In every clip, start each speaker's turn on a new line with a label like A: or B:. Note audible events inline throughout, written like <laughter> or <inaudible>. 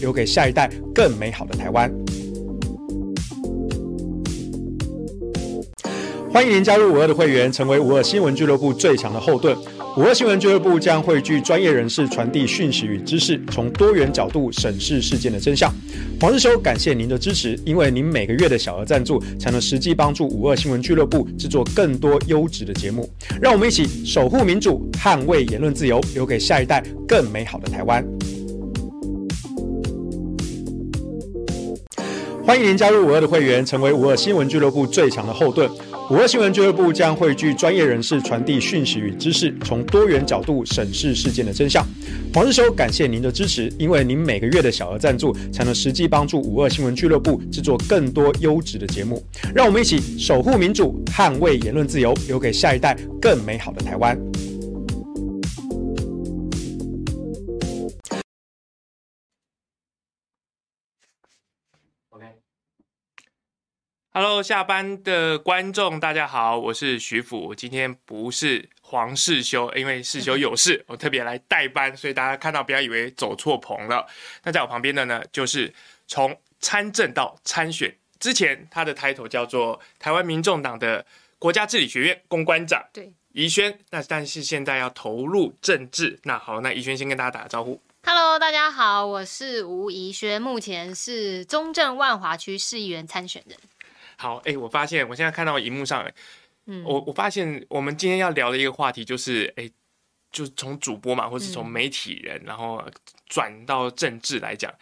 A: 留给下一代更美好的台湾。欢迎您加入五二的会员，成为五二新闻俱乐部最强的后盾。五二新闻俱乐部将汇聚专业人士传递讯息与知识，从多元角度审视事件的真相。黄日修，感谢您的支持，因为您每个月的小额赞助，才能实际帮助五二新闻俱乐部制作更多优质的节目。让我们一起守护民主，捍卫言论自由，留给下一代更美好的台湾。欢迎您加入五二的会员，成为五二新闻俱乐部最强的后盾。五二新闻俱乐部将汇聚专业人士传递讯息与知识，从多元角度审视事件的真相。黄日修，感谢您的支持，因为您每个月的小额赞助，才能实际帮助五二新闻俱乐部制作更多优质的节目。让我们一起守护民主，捍卫言论自由，留给下一代更美好的台湾。
B: Hello，下班的观众，大家好，我是徐辅。今天不是黄世修，因为世修有事，<laughs> 我特别来代班，所以大家看到不要以为走错棚了。那在我旁边的呢，就是从参政到参选之前，他的 title 叫做台湾民众党的国家治理学院公关长，对，宜轩。那但是现在要投入政治，那好，那宜轩先跟大家打个招呼。
C: Hello，大家好，我是吴宜轩，目前是中正万华区市议员参选人。
B: 好，哎、欸，我发现我现在看到荧幕上，嗯，我我发现我们今天要聊的一个话题就是，哎、欸，就是从主播嘛，或是从媒体人，嗯、然后转到政治来讲，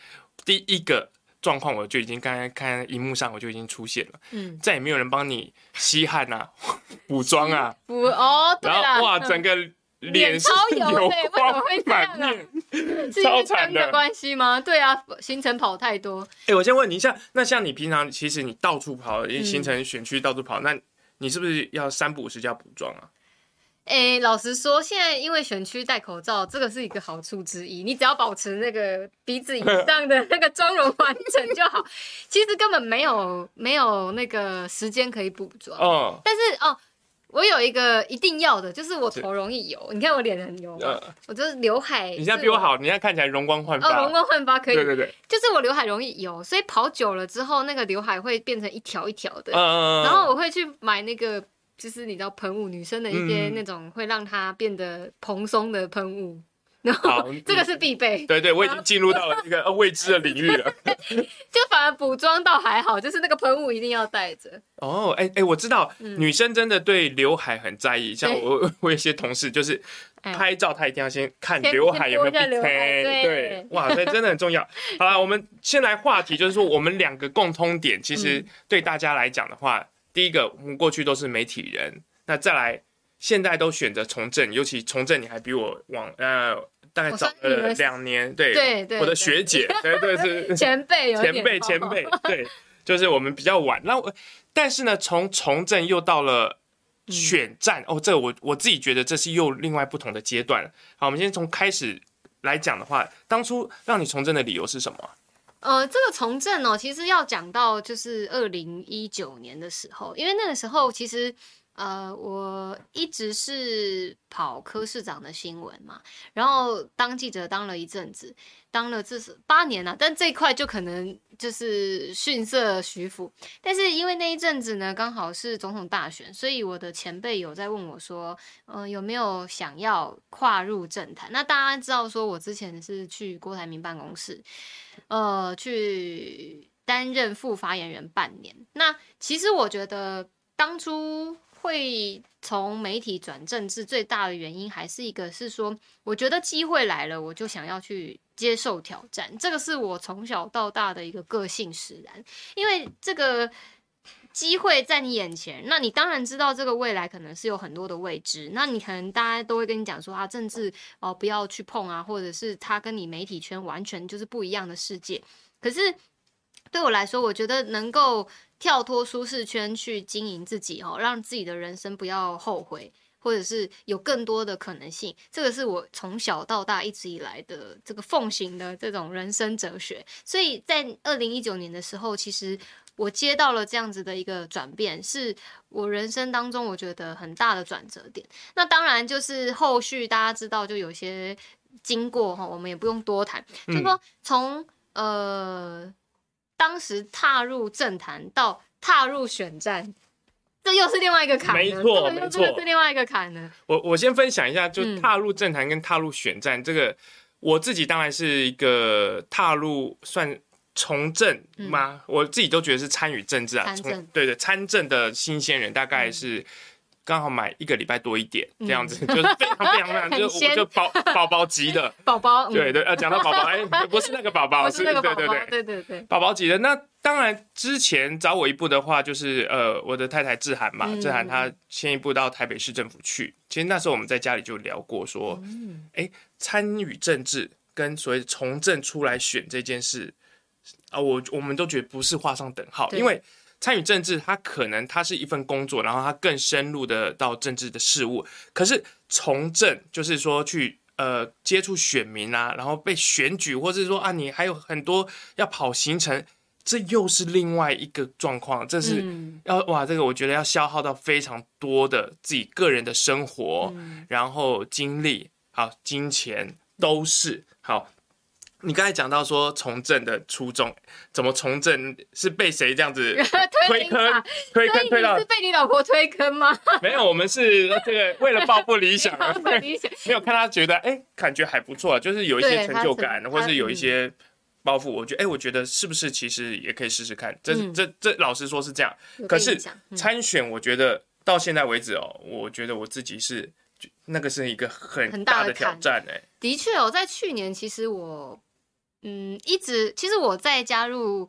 B: 第一个状况我就已经刚才看荧幕上我就已经出现了，嗯，再也没有人帮你吸汗啊，<laughs> 补妆啊，
C: 补哦，对
B: 然后哇，整个。脸超油，对，为什么会这样呢？<laughs>
C: 是因为灯的关系吗？对啊，行程跑太多。
B: 哎、欸，我先问你一下，那像你平常其实你到处跑，行程选区到处跑，嗯、那你是不是要三不五时就要补妆啊？
C: 哎、欸，老实说，现在因为选区戴口罩，这个是一个好处之一。你只要保持那个鼻子以 <laughs> 上的那个妆容完整就好。其实根本没有没有那个时间可以补妆。哦，但是哦。我有一个一定要的，就是我头容易油。你看我脸很油，呃、我就是刘海。
B: 你现在比我好，你现在看起来容光焕发。
C: 哦，容光焕发可以。
B: 对对对，
C: 就是我刘海容易油，所以跑久了之后，那个刘海会变成一条一条的。嗯、然后我会去买那个，就是你知道喷雾，女生的一些那种会让它变得蓬松的喷雾。然后好 <laughs> 这个是必备。
B: 对对，我已经进入到了一个未知的领域了。<laughs>
C: 就反而补妆倒还好，就是那个喷雾一定要带着。
B: 哦，哎哎，我知道，嗯、女生真的对刘海很在意。像我，我有些同事就是拍照，她一定要先看刘海有没有变黑。对，对，哇，这真的很重要。好了，我们先来话题，就是说我们两个共通点，其实对大家来讲的话，嗯、第一个，我们过去都是媒体人，那再来，现在都选择从政，尤其从政，你还比我往呃。大概早了两年，对，对对，我的学姐，对对是
C: 前辈，
B: 前辈前辈，对，就是我们比较晚。那我，但是呢，从从政又到了选战，哦，这个我我自己觉得这是又另外不同的阶段。好，我们先从开始来讲的话，当初让你从政的理由是什么？
C: 呃，这个从政哦，其实要讲到就是二零一九年的时候，因为那个时候其实。呃，我一直是跑科市长的新闻嘛，然后当记者当了一阵子，当了至少八年了，但这一块就可能就是逊色徐福。但是因为那一阵子呢，刚好是总统大选，所以我的前辈有在问我说，呃，有没有想要跨入政坛？那大家知道说我之前是去郭台铭办公室，呃，去担任副发言人半年。那其实我觉得当初。会从媒体转政治最大的原因，还是一个是说，我觉得机会来了，我就想要去接受挑战。这个是我从小到大的一个个性使然。因为这个机会在你眼前，那你当然知道这个未来可能是有很多的未知。那你可能大家都会跟你讲说啊，政治哦不要去碰啊，或者是他跟你媒体圈完全就是不一样的世界。可是对我来说，我觉得能够。跳脱舒适圈去经营自己哦，让自己的人生不要后悔，或者是有更多的可能性。这个是我从小到大一直以来的这个奉行的这种人生哲学。所以在二零一九年的时候，其实我接到了这样子的一个转变，是我人生当中我觉得很大的转折点。那当然就是后续大家知道，就有些经过哈，我们也不用多谈。就说从呃，当时踏入政坛到踏入选战，这又是另外一个坎。
B: 没错，没错，
C: 这个是另外一个坎呢。
B: 我我先分享一下，就踏入政坛跟踏入选战，嗯、这个我自己当然是一个踏入算从政吗？嗯、我自己都觉得是参与政治啊，
C: 参政
B: 对对，参政的新鲜人大概是。嗯刚好买一个礼拜多一点，这样子、嗯、<laughs> 就是非常非常非常，<laughs> 就我就宝宝宝级的 <laughs>
C: 宝宝，
B: 对对呃，讲到宝宝，哎，不是那个宝宝，
C: 是那个
B: 对对对
C: 对对对，
B: 宝宝级的。那当然之前找我一步的话，就是呃，我的太太志涵嘛，志涵她先一步到台北市政府去。其实那时候我们在家里就聊过，说，哎、嗯，参与政治跟所谓从政出来选这件事啊，我我们都觉得不是画上等号，因为。参与政治，它可能它是一份工作，然后它更深入的到政治的事务。可是从政就是说去呃接触选民啊，然后被选举，或者是说啊你还有很多要跑行程，这又是另外一个状况。这是要、嗯、哇，这个我觉得要消耗到非常多的自己个人的生活，嗯、然后精力好金钱都是好。你刚才讲到说从政的初衷，怎么从政是被谁这样子 <laughs> 推坑？推坑推到是
C: 被你老婆推坑吗？<laughs>
B: 没有，我们是这个为了抱负理想，<laughs> 理想没有看他觉得哎、欸，感觉还不错，就是有一些成就感，或是有一些抱负。我觉得哎、欸，我觉得是不是其实也可以试试看？这、嗯、这这老实说是这样。可是参选，我觉得到现在为止哦，我觉得我自己是那个是一个很大的挑战哎。
C: 的确哦，在去年其实我。嗯，一直其实我在加入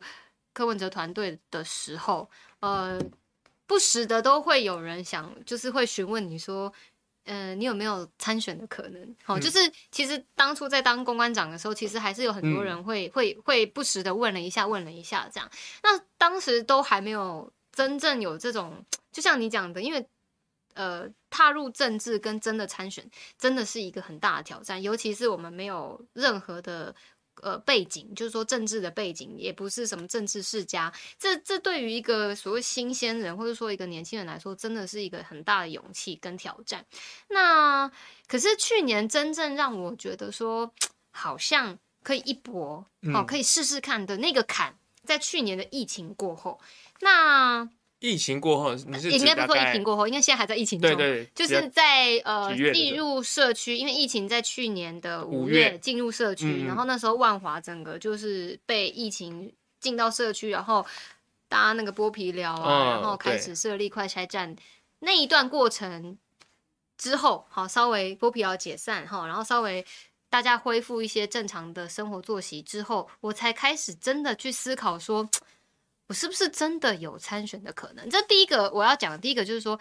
C: 柯文哲团队的时候，呃，不时的都会有人想，就是会询问你说，呃，你有没有参选的可能？好、嗯，就是其实当初在当公关长的时候，其实还是有很多人会、嗯、会会不时的问了一下，问了一下这样。那当时都还没有真正有这种，就像你讲的，因为呃，踏入政治跟真的参选，真的是一个很大的挑战，尤其是我们没有任何的。呃，背景就是说政治的背景，也不是什么政治世家。这这对于一个所谓新鲜人，或者说一个年轻人来说，真的是一个很大的勇气跟挑战。那可是去年真正让我觉得说好像可以一搏，好、嗯、可以试试看的那个坎，在去年的疫情过后，那。
B: 疫情过后，你是应
C: 该不说疫情过后，应该现在还在疫情中。对对，就是在呃进入社区，因为疫情在去年的五月进入社区，然后那时候万华整个就是被疫情进到社区，然后搭那个剥皮寮啊，然后开始设立快拆站那一段过程之后，好稍微剥皮寮解散哈，然后稍微大家恢复一些正常的生活作息之后，我才开始真的去思考说。我是不是真的有参选的可能？这第一个我要讲的第一个就是说，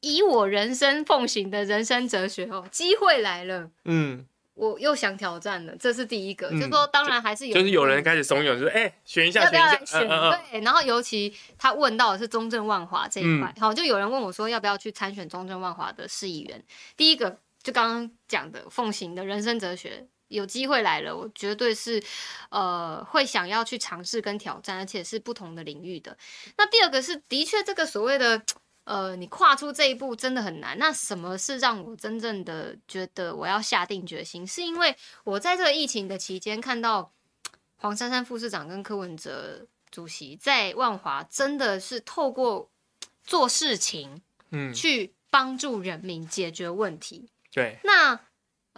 C: 以我人生奉行的人生哲学哦，机会来了，嗯，我又想挑战了，这是第一个。嗯、就是说，当然还是有，
B: 就是有人开始怂恿，就是哎、欸，选一下，
C: 要不要
B: 来
C: 选？对，然后尤其他问到的是中正万华这一块，好、嗯，就有人问我说要不要去参选中正万华的市议员。第一个就刚刚讲的奉行的人生哲学。有机会来了，我绝对是，呃，会想要去尝试跟挑战，而且是不同的领域的。那第二个是，的确这个所谓的，呃，你跨出这一步真的很难。那什么是让我真正的觉得我要下定决心？是因为我在这个疫情的期间，看到黄珊珊副市长跟柯文哲主席在万华真的是透过做事情，嗯，去帮助人民解决问题。嗯、
B: 对，
C: 那。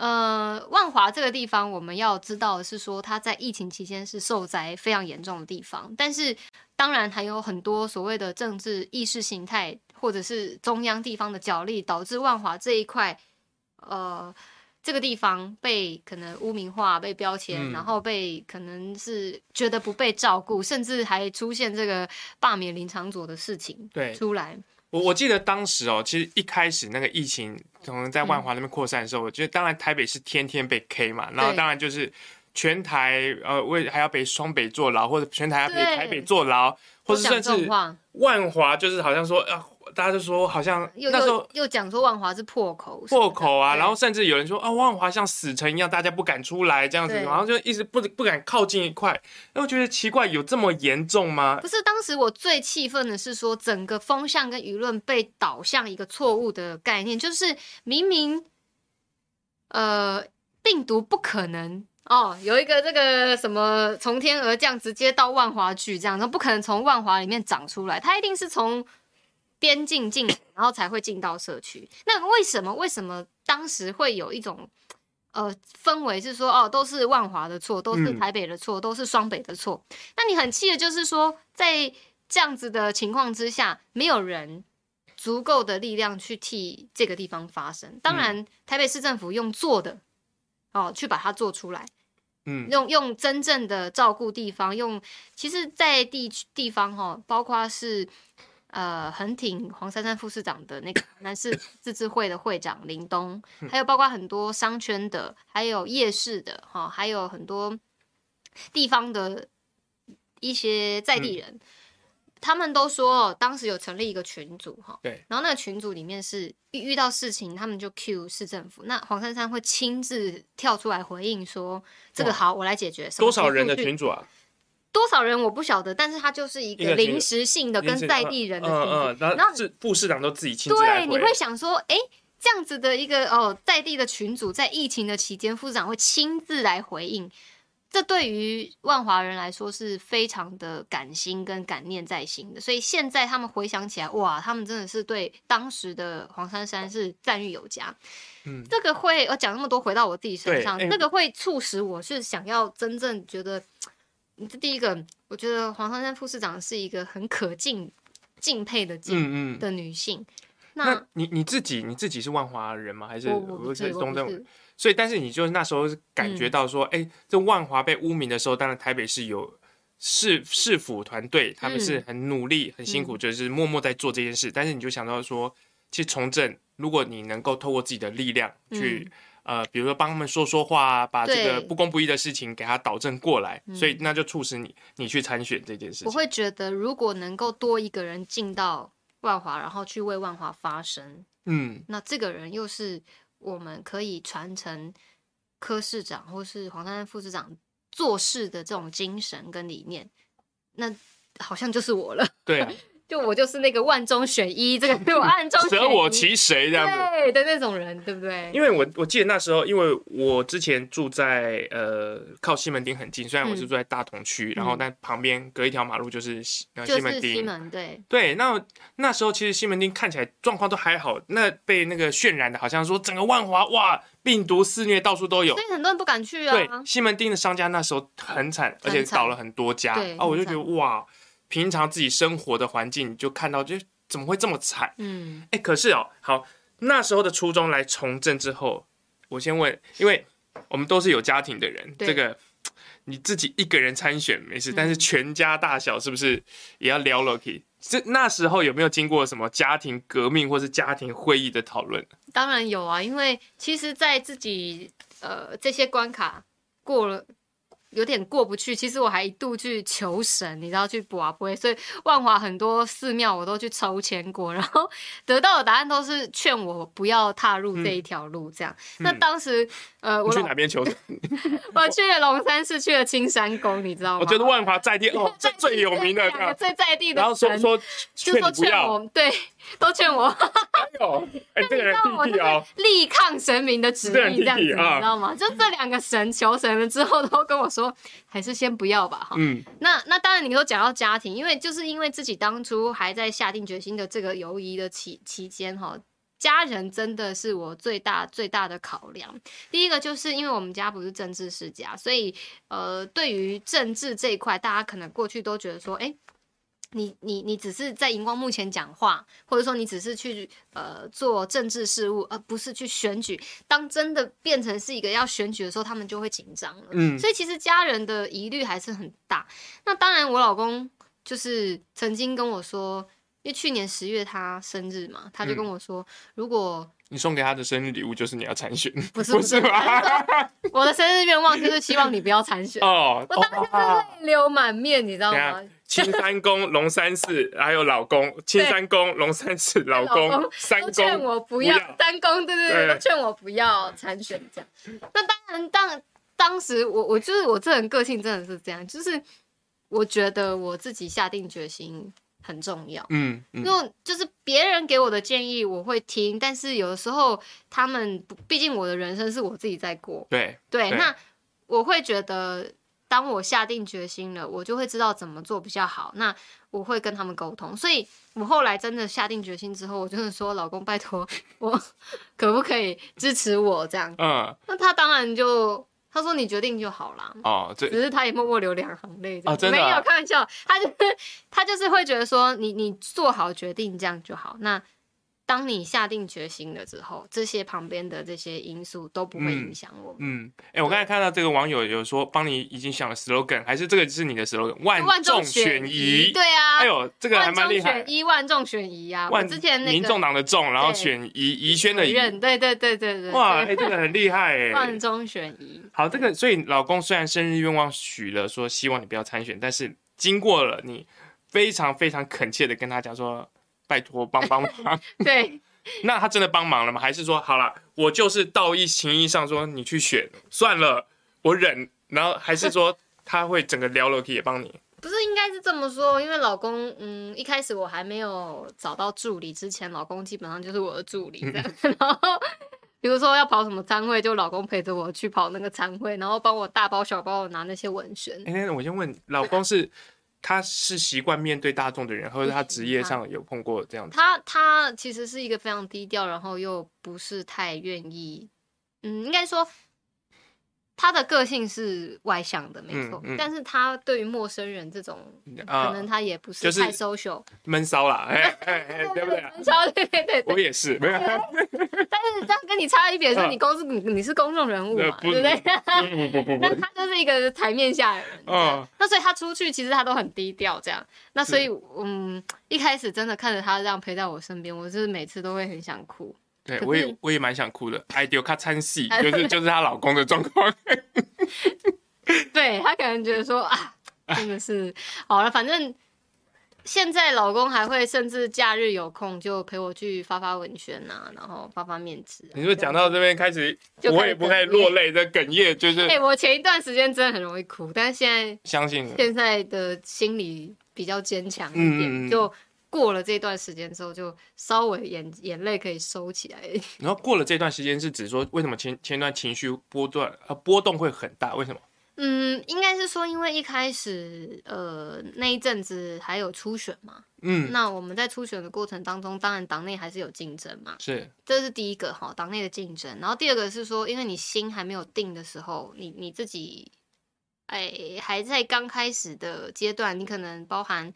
C: 呃，万华这个地方，我们要知道的是说，它在疫情期间是受灾非常严重的地方。但是，当然还有很多所谓的政治意识形态，或者是中央地方的角力，导致万华这一块，呃，这个地方被可能污名化、被标签，嗯、然后被可能是觉得不被照顾，甚至还出现这个罢免林长佐的事情出来。
B: 我我记得当时哦，其实一开始那个疫情可能在万华那边扩散的时候，嗯、我觉得当然台北是天天被 K 嘛，然后当然就是全台呃为还要被双北坐牢，或者全台要被台北坐牢，或者甚至万华就是好像说啊。大家就说好像那时候
C: 又讲说万华是破口，
B: 破口啊，然后甚至有人说啊，万华像死城一样，大家不敢出来这样子，然后就一直不不敢靠近一块。那我觉得奇怪，有这么严重吗？
C: 不是，当时我最气愤的是说，整个风向跟舆论被导向一个错误的概念，就是明明呃病毒不可能哦，有一个这个什么从天而降，直接到万华去，这样，那不可能从万华里面长出来，它一定是从边境进，然后才会进到社区。那为什么？为什么当时会有一种呃氛围是说，哦，都是万华的错，都是台北的错，嗯、都是双北的错？那你很气的就是说，在这样子的情况之下，没有人足够的力量去替这个地方发声。当然，台北市政府用做的。哦，去把它做出来，嗯，用用真正的照顾地方，用其实，在地地方哈、哦，包括是呃很挺黄珊珊副市长的那个南市自治会的会长林东，<laughs> 还有包括很多商圈的，还有夜市的哈、哦，还有很多地方的一些在地人。嗯他们都说，当时有成立一个群组，哈，对，然后那个群组里面是遇遇到事情，他们就 Q 市政府，那黄珊珊会亲自跳出来回应说，这个好，我来解决。
B: 多少人的群组啊？
C: 多少人我不晓得，但是他就是一个临时性的跟在地人的嗯嗯，然后
B: 副市长都自己亲自来。
C: 对，你会想说，哎，这样子的一个哦在地的群组，在疫情的期间，副市长会亲自来回应。这对于万华人来说是非常的感心跟感念在心的，所以现在他们回想起来，哇，他们真的是对当时的黄珊珊是赞誉有加。嗯，这个会我讲那么多，回到我自己身上，这个会促使我是想要真正觉得，这第一个，我觉得黄珊珊副市长是一个很可敬、敬佩的敬嗯嗯的女性。那，
B: 那你你自己你自己是万华人吗？还是
C: 我不是东正？
B: 所以，但是你就那时候感觉到说，哎、嗯，这万华被污名的时候，当然台北市有市市府团队，他们是很努力、很辛苦，就是默默在做这件事。嗯、但是你就想到说，其实从政，如果你能够透过自己的力量去，嗯、呃，比如说帮他们说说话啊，把这个不公不义的事情给他导正过来，所以那就促使你你去参选这件事情。
C: 我会觉得，如果能够多一个人进到万华，然后去为万华发声，嗯，那这个人又是。我们可以传承柯市长或是黄珊珊副市长做事的这种精神跟理念，那好像就是我了。
B: 对啊。<laughs>
C: 就我就是那个万中选一，这个 <laughs> 对我暗中
B: 舍我其谁这样子，
C: 对的那种人，对不对？
B: 因为我我记得那时候，因为我之前住在呃靠西门町很近，虽然我是住在大同区，嗯、然后但旁边隔一条马路就是西西门町，
C: 就是西门对
B: 对。那那时候其实西门町看起来状况都还好，那被那个渲染的好像说整个万华哇病毒肆虐到处都有，
C: 所以很多人不敢去啊。
B: 对，西门町的商家那时候很惨，而且倒了很多家啊，我就觉得哇。平常自己生活的环境，就看到就怎么会这么惨？嗯，哎、欸，可是哦，好，那时候的初衷来从政之后，我先问，因为我们都是有家庭的人，这个你自己一个人参选没事，嗯、但是全家大小是不是也要聊了？可以？这那时候有没有经过什么家庭革命或是家庭会议的讨论？
C: 当然有啊，因为其实，在自己呃这些关卡过了。有点过不去，其实我还一度去求神，你知道去卜卜，所以万华很多寺庙我都去抽签过，然后 <laughs> 得到的答案都是劝我不要踏入这一条路。这样，嗯、那当时呃，我
B: 去哪边求神？<laughs>
C: 我去了龙山寺，去了青山宫，你知道吗？
B: 我觉得万华在地哦，<laughs> 最最有名的
C: 最在地的，
B: 然后说说劝你不要，
C: 对。都劝我，<laughs>
B: 哎呦，<laughs> 哎，这个人弟弟啊，
C: 力抗神明的旨意，这样子，你知道吗？就这两个神求神了之后，都跟我说，还是先不要吧，哈。嗯，那那当然，你都讲到家庭，因为就是因为自己当初还在下定决心的这个犹疑的期期间，哈，家人真的是我最大最大的考量。第一个就是因为我们家不是政治世家，所以呃，对于政治这一块，大家可能过去都觉得说，哎。你你你只是在荧光幕前讲话，或者说你只是去呃做政治事务，而不是去选举。当真的变成是一个要选举的时候，他们就会紧张了。嗯，所以其实家人的疑虑还是很大。那当然，我老公就是曾经跟我说，因为去年十月他生日嘛，他就跟我说，嗯、如果
B: 你送给他的生日礼物就是你要参选，
C: 不是不是吧？我的生日愿望就是希望你不要参选。哦，我当时是泪流满面，你知道吗？
B: 青山宫、龙山寺，还有老公。青山宫、龙山寺、老公，三公
C: 劝我不要，三公对对对，都劝我不要参选这样。那当然，当当时我我就是我这人个性真的是这样，就是我觉得我自己下定决心很重要。嗯，因为就是别人给我的建议我会听，但是有的时候他们毕竟我的人生是我自己在过。
B: 对
C: 对，那。我会觉得，当我下定决心了，我就会知道怎么做比较好。那我会跟他们沟通，所以我后来真的下定决心之后，我就是说，老公，拜托我，可不可以支持我这样？嗯，那他当然就。他说：“你决定就好啦。”哦，只是他也默默流两行泪。哦，真的、啊？没有开玩笑，他就是他就是会觉得说你，你你做好决定这样就好。那。当你下定决心了之后，这些旁边的这些因素都不会影响我们。
B: 嗯，哎、嗯欸，我刚才看到这个网友有说，帮你已经想了 slogan，还是这个是你的 slogan？万众选一。
C: 对啊。
B: 哎呦，这个还蛮厉害。
C: 万众选一，万众选一啊！万之前那个
B: 民众党的众，然后选宜宜轩的宜。
C: 对对对对对。
B: 哇，哎、欸，这个很厉害哎。
C: 万众选一。
B: 好，这个所以老公虽然生日愿望许了，说希望你不要参选，但是经过了你非常非常恳切的跟他讲说，拜托帮帮忙。<laughs>
C: 对。<laughs>
B: 那他真的帮忙了吗？还是说好了，我就是道义情义上说你去选算了，我忍。然后还是说他会整个聊楼梯也帮你？
C: 不是，应该是这么说，因为老公，嗯，一开始我还没有找到助理之前，老公基本上就是我的助理这样。<laughs> 然后比如说要跑什么餐会，就老公陪着我去跑那个餐会，然后帮我大包小包的拿那些文宣。
B: 哎、欸，我先问，老公是？他是习惯面对大众的人，或者他职业上有碰过这样子？
C: 他他其实是一个非常低调，然后又不是太愿意，嗯，应该说。他的个性是外向的，没错、嗯嗯，但是他对于陌生人这种、呃，可能他也不是太 social，
B: 闷骚啦，哎 <laughs> 哎哎，对不对？闷骚，对对对，我也是，<laughs> 没有。但
C: 是这样跟你差一点是，你公司你你是公众人物嘛，对不对？<laughs> 那他就是一个台面下的人，嗯，那所以他出去其实他都很低调，这样。那所以嗯，一开始真的看着他这样陪在我身边，我就是每次都会很想哭。
B: 对，我也我也蛮想哭的。爱丢卡参戏，就是就是她老公的状况。<laughs>
C: 对，她可能觉得说啊，真的是好了，反正现在老公还会甚至假日有空就陪我去发发文宣啊，然后发发面子。
B: 你说讲到这边开始，我也不会落泪的哽咽，就是。
C: 哎、欸，我前一段时间真的很容易哭，但是现在
B: 相信
C: 现在的心理比较坚强一点，嗯、就。过了这段时间之后，就稍微眼眼泪可以收起来。<laughs>
B: 然后过了这段时间，是指说为什么前前段情绪波段呃波动会很大？为什么？
C: 嗯，应该是说因为一开始呃那一阵子还有初选嘛。嗯。那我们在初选的过程当中，当然党内还是有竞争嘛。
B: 是。
C: 这是第一个哈，党内的竞争。然后第二个是说，因为你心还没有定的时候，你你自己哎还在刚开始的阶段，你可能包含。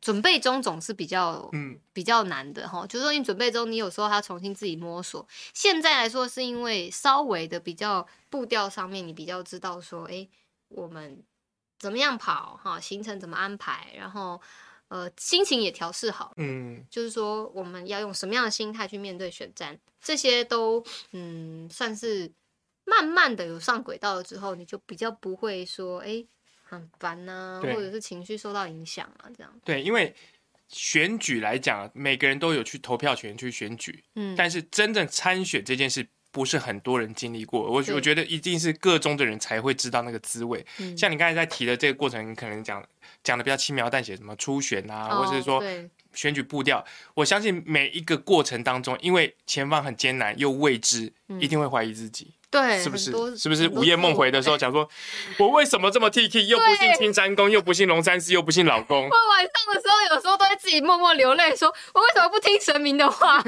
C: 准备中总是比较嗯比较难的哈，就是说你准备中，你有时候他重新自己摸索。现在来说是因为稍微的比较步调上面，你比较知道说，哎、欸，我们怎么样跑哈，行程怎么安排，然后呃心情也调试好，嗯，就是说我们要用什么样的心态去面对选战，这些都嗯算是慢慢的有上轨道了之后，你就比较不会说哎。欸很烦呐、啊，或者是情绪受到影响啊，这样。
B: 对，因为选举来讲，每个人都有去投票权去选举，嗯，但是真正参选这件事，不是很多人经历过。我我觉得一定是各中的人才会知道那个滋味。嗯、像你刚才在提的这个过程，你可能讲讲的比较轻描淡写，什么初选啊，哦、或者是说选举步调，我相信每一个过程当中，因为前方很艰难又未知，嗯、一定会怀疑自己。
C: 对，
B: 是不是？是不是午夜梦回的时候讲说，我为什么这么 T K，又不信青山公，又不信龙山寺，又不信老公？我
C: 晚上的时候，有时候都会自己默默流泪，说我为什么不听神明的话？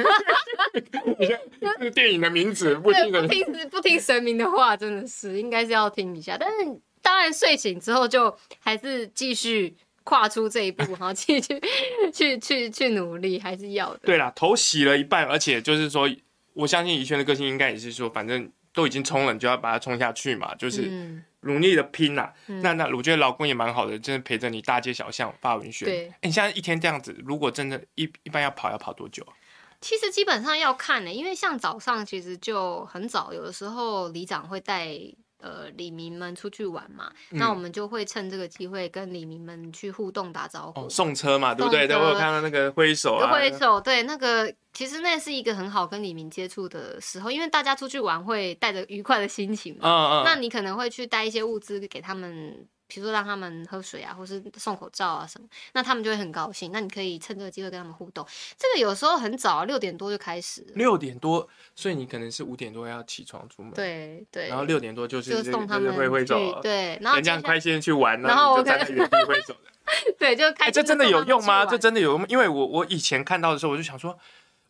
B: 你看，这是电影的名字，不听不
C: 听不听神明的话，真的是应该是要听一下。但是当然睡醒之后，就还是继续跨出这一步，然后继续去去去努力，还是要的。
B: 对啦，头洗了一半，而且就是说，我相信宜轩的个性应该也是说，反正。都已经冲了，你就要把它冲下去嘛，就是努力的拼呐、啊嗯。那那我觉得老公也蛮好的，真的陪着你大街小巷发文宣。对，欸、你现在一天这样子，如果真的一一般要跑，要跑多久？
C: 其实基本上要看呢、欸，因为像早上其实就很早，有的时候里长会带。呃，李明们出去玩嘛、嗯，那我们就会趁这个机会跟李明们去互动、打招呼、
B: 哦、送车嘛，对不对？对，我有看到那个挥手啊，
C: 挥手，对，那个其实那是一个很好跟李明接触的时候，因为大家出去玩会带着愉快的心情嘛。嗯嗯。那你可能会去带一些物资给他们。比如说让他们喝水啊，或是送口罩啊什么，那他们就会很高兴。那你可以趁这个机会跟他们互动。这个有时候很早，六点多就开始。
B: 六点多，所以你可能是五点多要起床出门。
C: 对对。
B: 然后六点多就是
C: 就送他们
B: 会走。
C: 对，然后
B: 人家很开心去玩，
C: 然后就
B: 站在原地会走的。<laughs>
C: 对，就开。
B: 这真的有用吗？这真的有用？因为我我以前看到的时候，我就想说，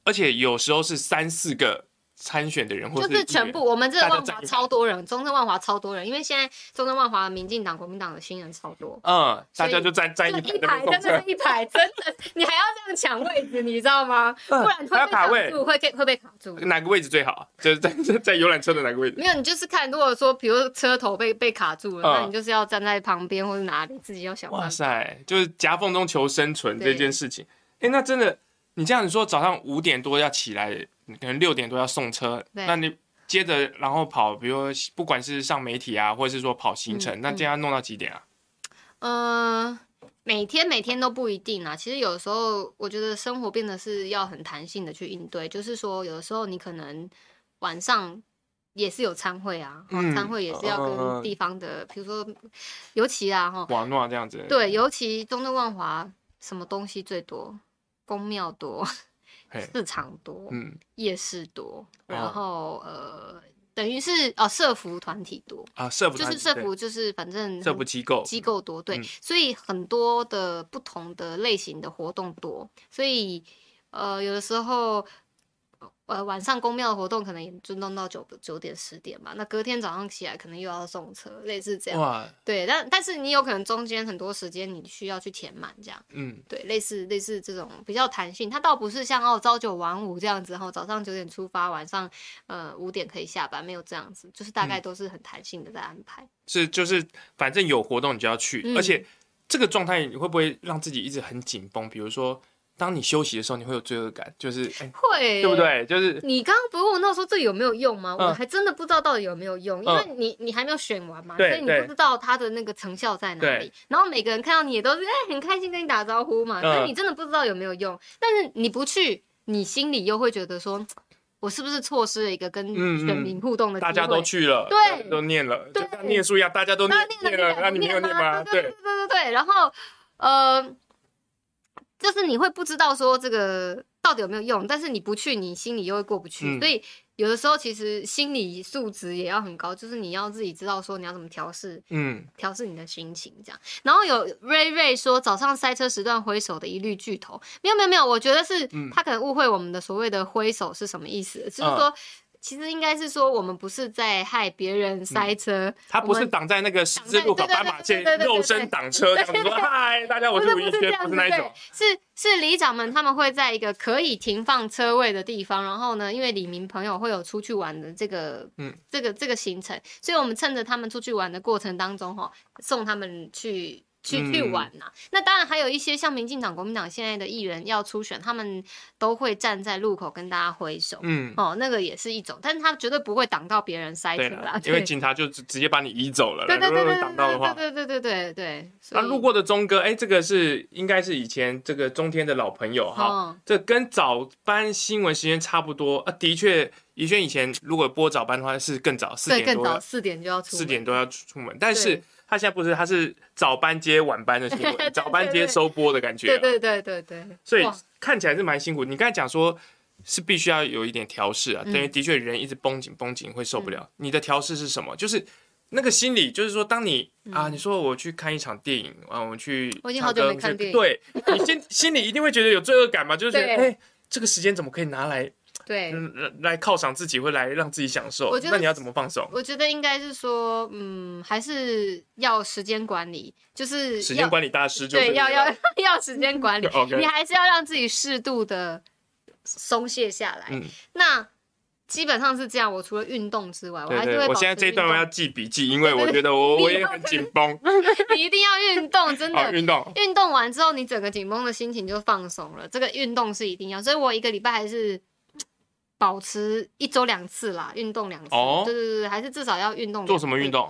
B: 而且有时候是三四个。参选的人，或
C: 就是全部，我们这个万华超多人，中正万华超多人，因为现在中正万华民进党、国民党的新人超多，
B: 嗯，大家就站站一排，
C: 真的是一排，真的，你还要这样抢位置，你知道吗？不然会被卡住，会会被卡住。
B: 哪个位置最好？就是在在游览车的哪个位置？
C: 没有，你就是看，如果说，比如车头被被卡住了，那你就是要站在旁边或者哪里，自己要想办法。
B: 哇塞，就是夹缝中求生存这件事情。哎，那真的，你这样子说，早上五点多要起来。可能六点多要送车，那你接着然后跑，比如说不管是上媒体啊，或者是说跑行程，嗯、那这样弄到几点啊？
C: 嗯、呃，每天每天都不一定啊。其实有时候我觉得生活变得是要很弹性的去应对，就是说有的时候你可能晚上也是有餐会啊，嗯、餐会也是要跟地方的，比、呃、如说尤其啊哈，
B: 瓦诺这样子，
C: 对，尤其中正万华什么东西最多，宫庙多。市场多，嗯，夜市多，然后呃，等于是哦，社服团体多。
B: 啊，社服
C: 就是社服，就是反正
B: 社服机构。
C: 机构多，对，所以很多的不同的类型的活动多，所以呃，有的时候。呃，晚上公庙的活动可能也就弄到九九点十点吧。那隔天早上起来可能又要送车，类似这样。哇，对，但但是你有可能中间很多时间你需要去填满，这样。嗯，对，类似类似这种比较弹性，它倒不是像哦朝九晚五这样子，然后早上九点出发，晚上呃五点可以下班，没有这样子，就是大概都是很弹性的在安排。嗯、
B: 是，就是反正有活动你就要去，嗯、而且这个状态你会不会让自己一直很紧绷？比如说。当你休息的时候，你会有罪恶感，就是、欸、
C: 会，
B: 对不对？就是
C: 你刚刚不是问我那时候这有没有用吗？嗯、我还真的不知道到底有没有用，因为你你还没有选完嘛，所以你不知道它的那个成效在哪里。然后每个人看到你也都是哎、欸、很开心跟你打招呼嘛，嗯、所以你真的不知道有没有用。但是你不去，你心里又会觉得说，我是不是错失了一个跟选民互动的机会？
B: 大家都去了，
C: 对，
B: 都念了，对就像念书一样，大家都念，念了，那你没有念吗？
C: 对对对对对，然后呃。就是你会不知道说这个到底有没有用，但是你不去，你心里又会过不去，嗯、所以有的时候其实心理素质也要很高，就是你要自己知道说你要怎么调试，嗯，调试你的心情这样。然后有瑞瑞说早上塞车时段挥手的一律拒投，没有没有没有，我觉得是他可能误会我们的所谓的挥手是什么意思，嗯、就是说。其实应该是说，我们不是在害别人塞车，
B: 他不是挡在那个十字路口斑马线肉身挡车这样子说，嗨，大家我是吴怡轩，不是那一种，
C: 是是里长们他们会在一个可以停放车位的地方，然后呢，因为李明朋友会有出去玩的这个，嗯，这个这个行程，所以我们趁着他们出去玩的过程当中，哈，送他们去。去去玩呐、那当然还有一些像民进党、国民党现在的议员要出选，他们都会站在路口跟大家挥手，嗯，哦，那个也是一种，但是他绝对不会挡到别人塞车啦，
B: 因为警察就直直接把你移走了，对对对对，
C: 对对对对对对。
B: 那路过的钟哥，哎、欸，这个是应该是以前这个中天的老朋友哈，哦、这跟早班新闻时间差不多啊，的确，宜轩以前如果播早班的话是更早，四点多，
C: 四点就要出，
B: 四点多要出门，但是。他现在不是，他是早班接晚班的新闻，<laughs> 早班接收播的感觉。
C: 对对对对对。
B: 所以看起来是蛮辛苦。你刚才讲说，是必须要有一点调试啊，等于的确人一直绷紧绷紧会受不了。你的调试是什么？就是那个心理，就是说，当你啊，你说我去看一场电影啊，我去，
C: 我已经好久没看电影。<laughs>
B: 对，你心心里一定会觉得有罪恶感嘛，就是觉得哎，这个时间怎么可以拿来？
C: 对，
B: 来犒赏自己，会来让自己享受。我觉得那你要怎么放松？
C: 我觉得应该是说，嗯，还是要时间管理，就是
B: 时间管理大师就对，
C: 要要 <laughs> 要时间管理。<laughs> 你还是要让自己适度的松懈下来。嗯，那基本上是这样。我除了运动之外，我还是会。
B: 我现在这一段我要记笔记，因为我觉得我 <laughs> 我也很紧绷。
C: 你一定要运动，真的运动。运动完之后，你整个紧绷的心情就放松了。这个运动是一定要，所以我一个礼拜还是。保持一周两次啦，运动两次，哦、对对对，还是至少要运动。
B: 做什么运动？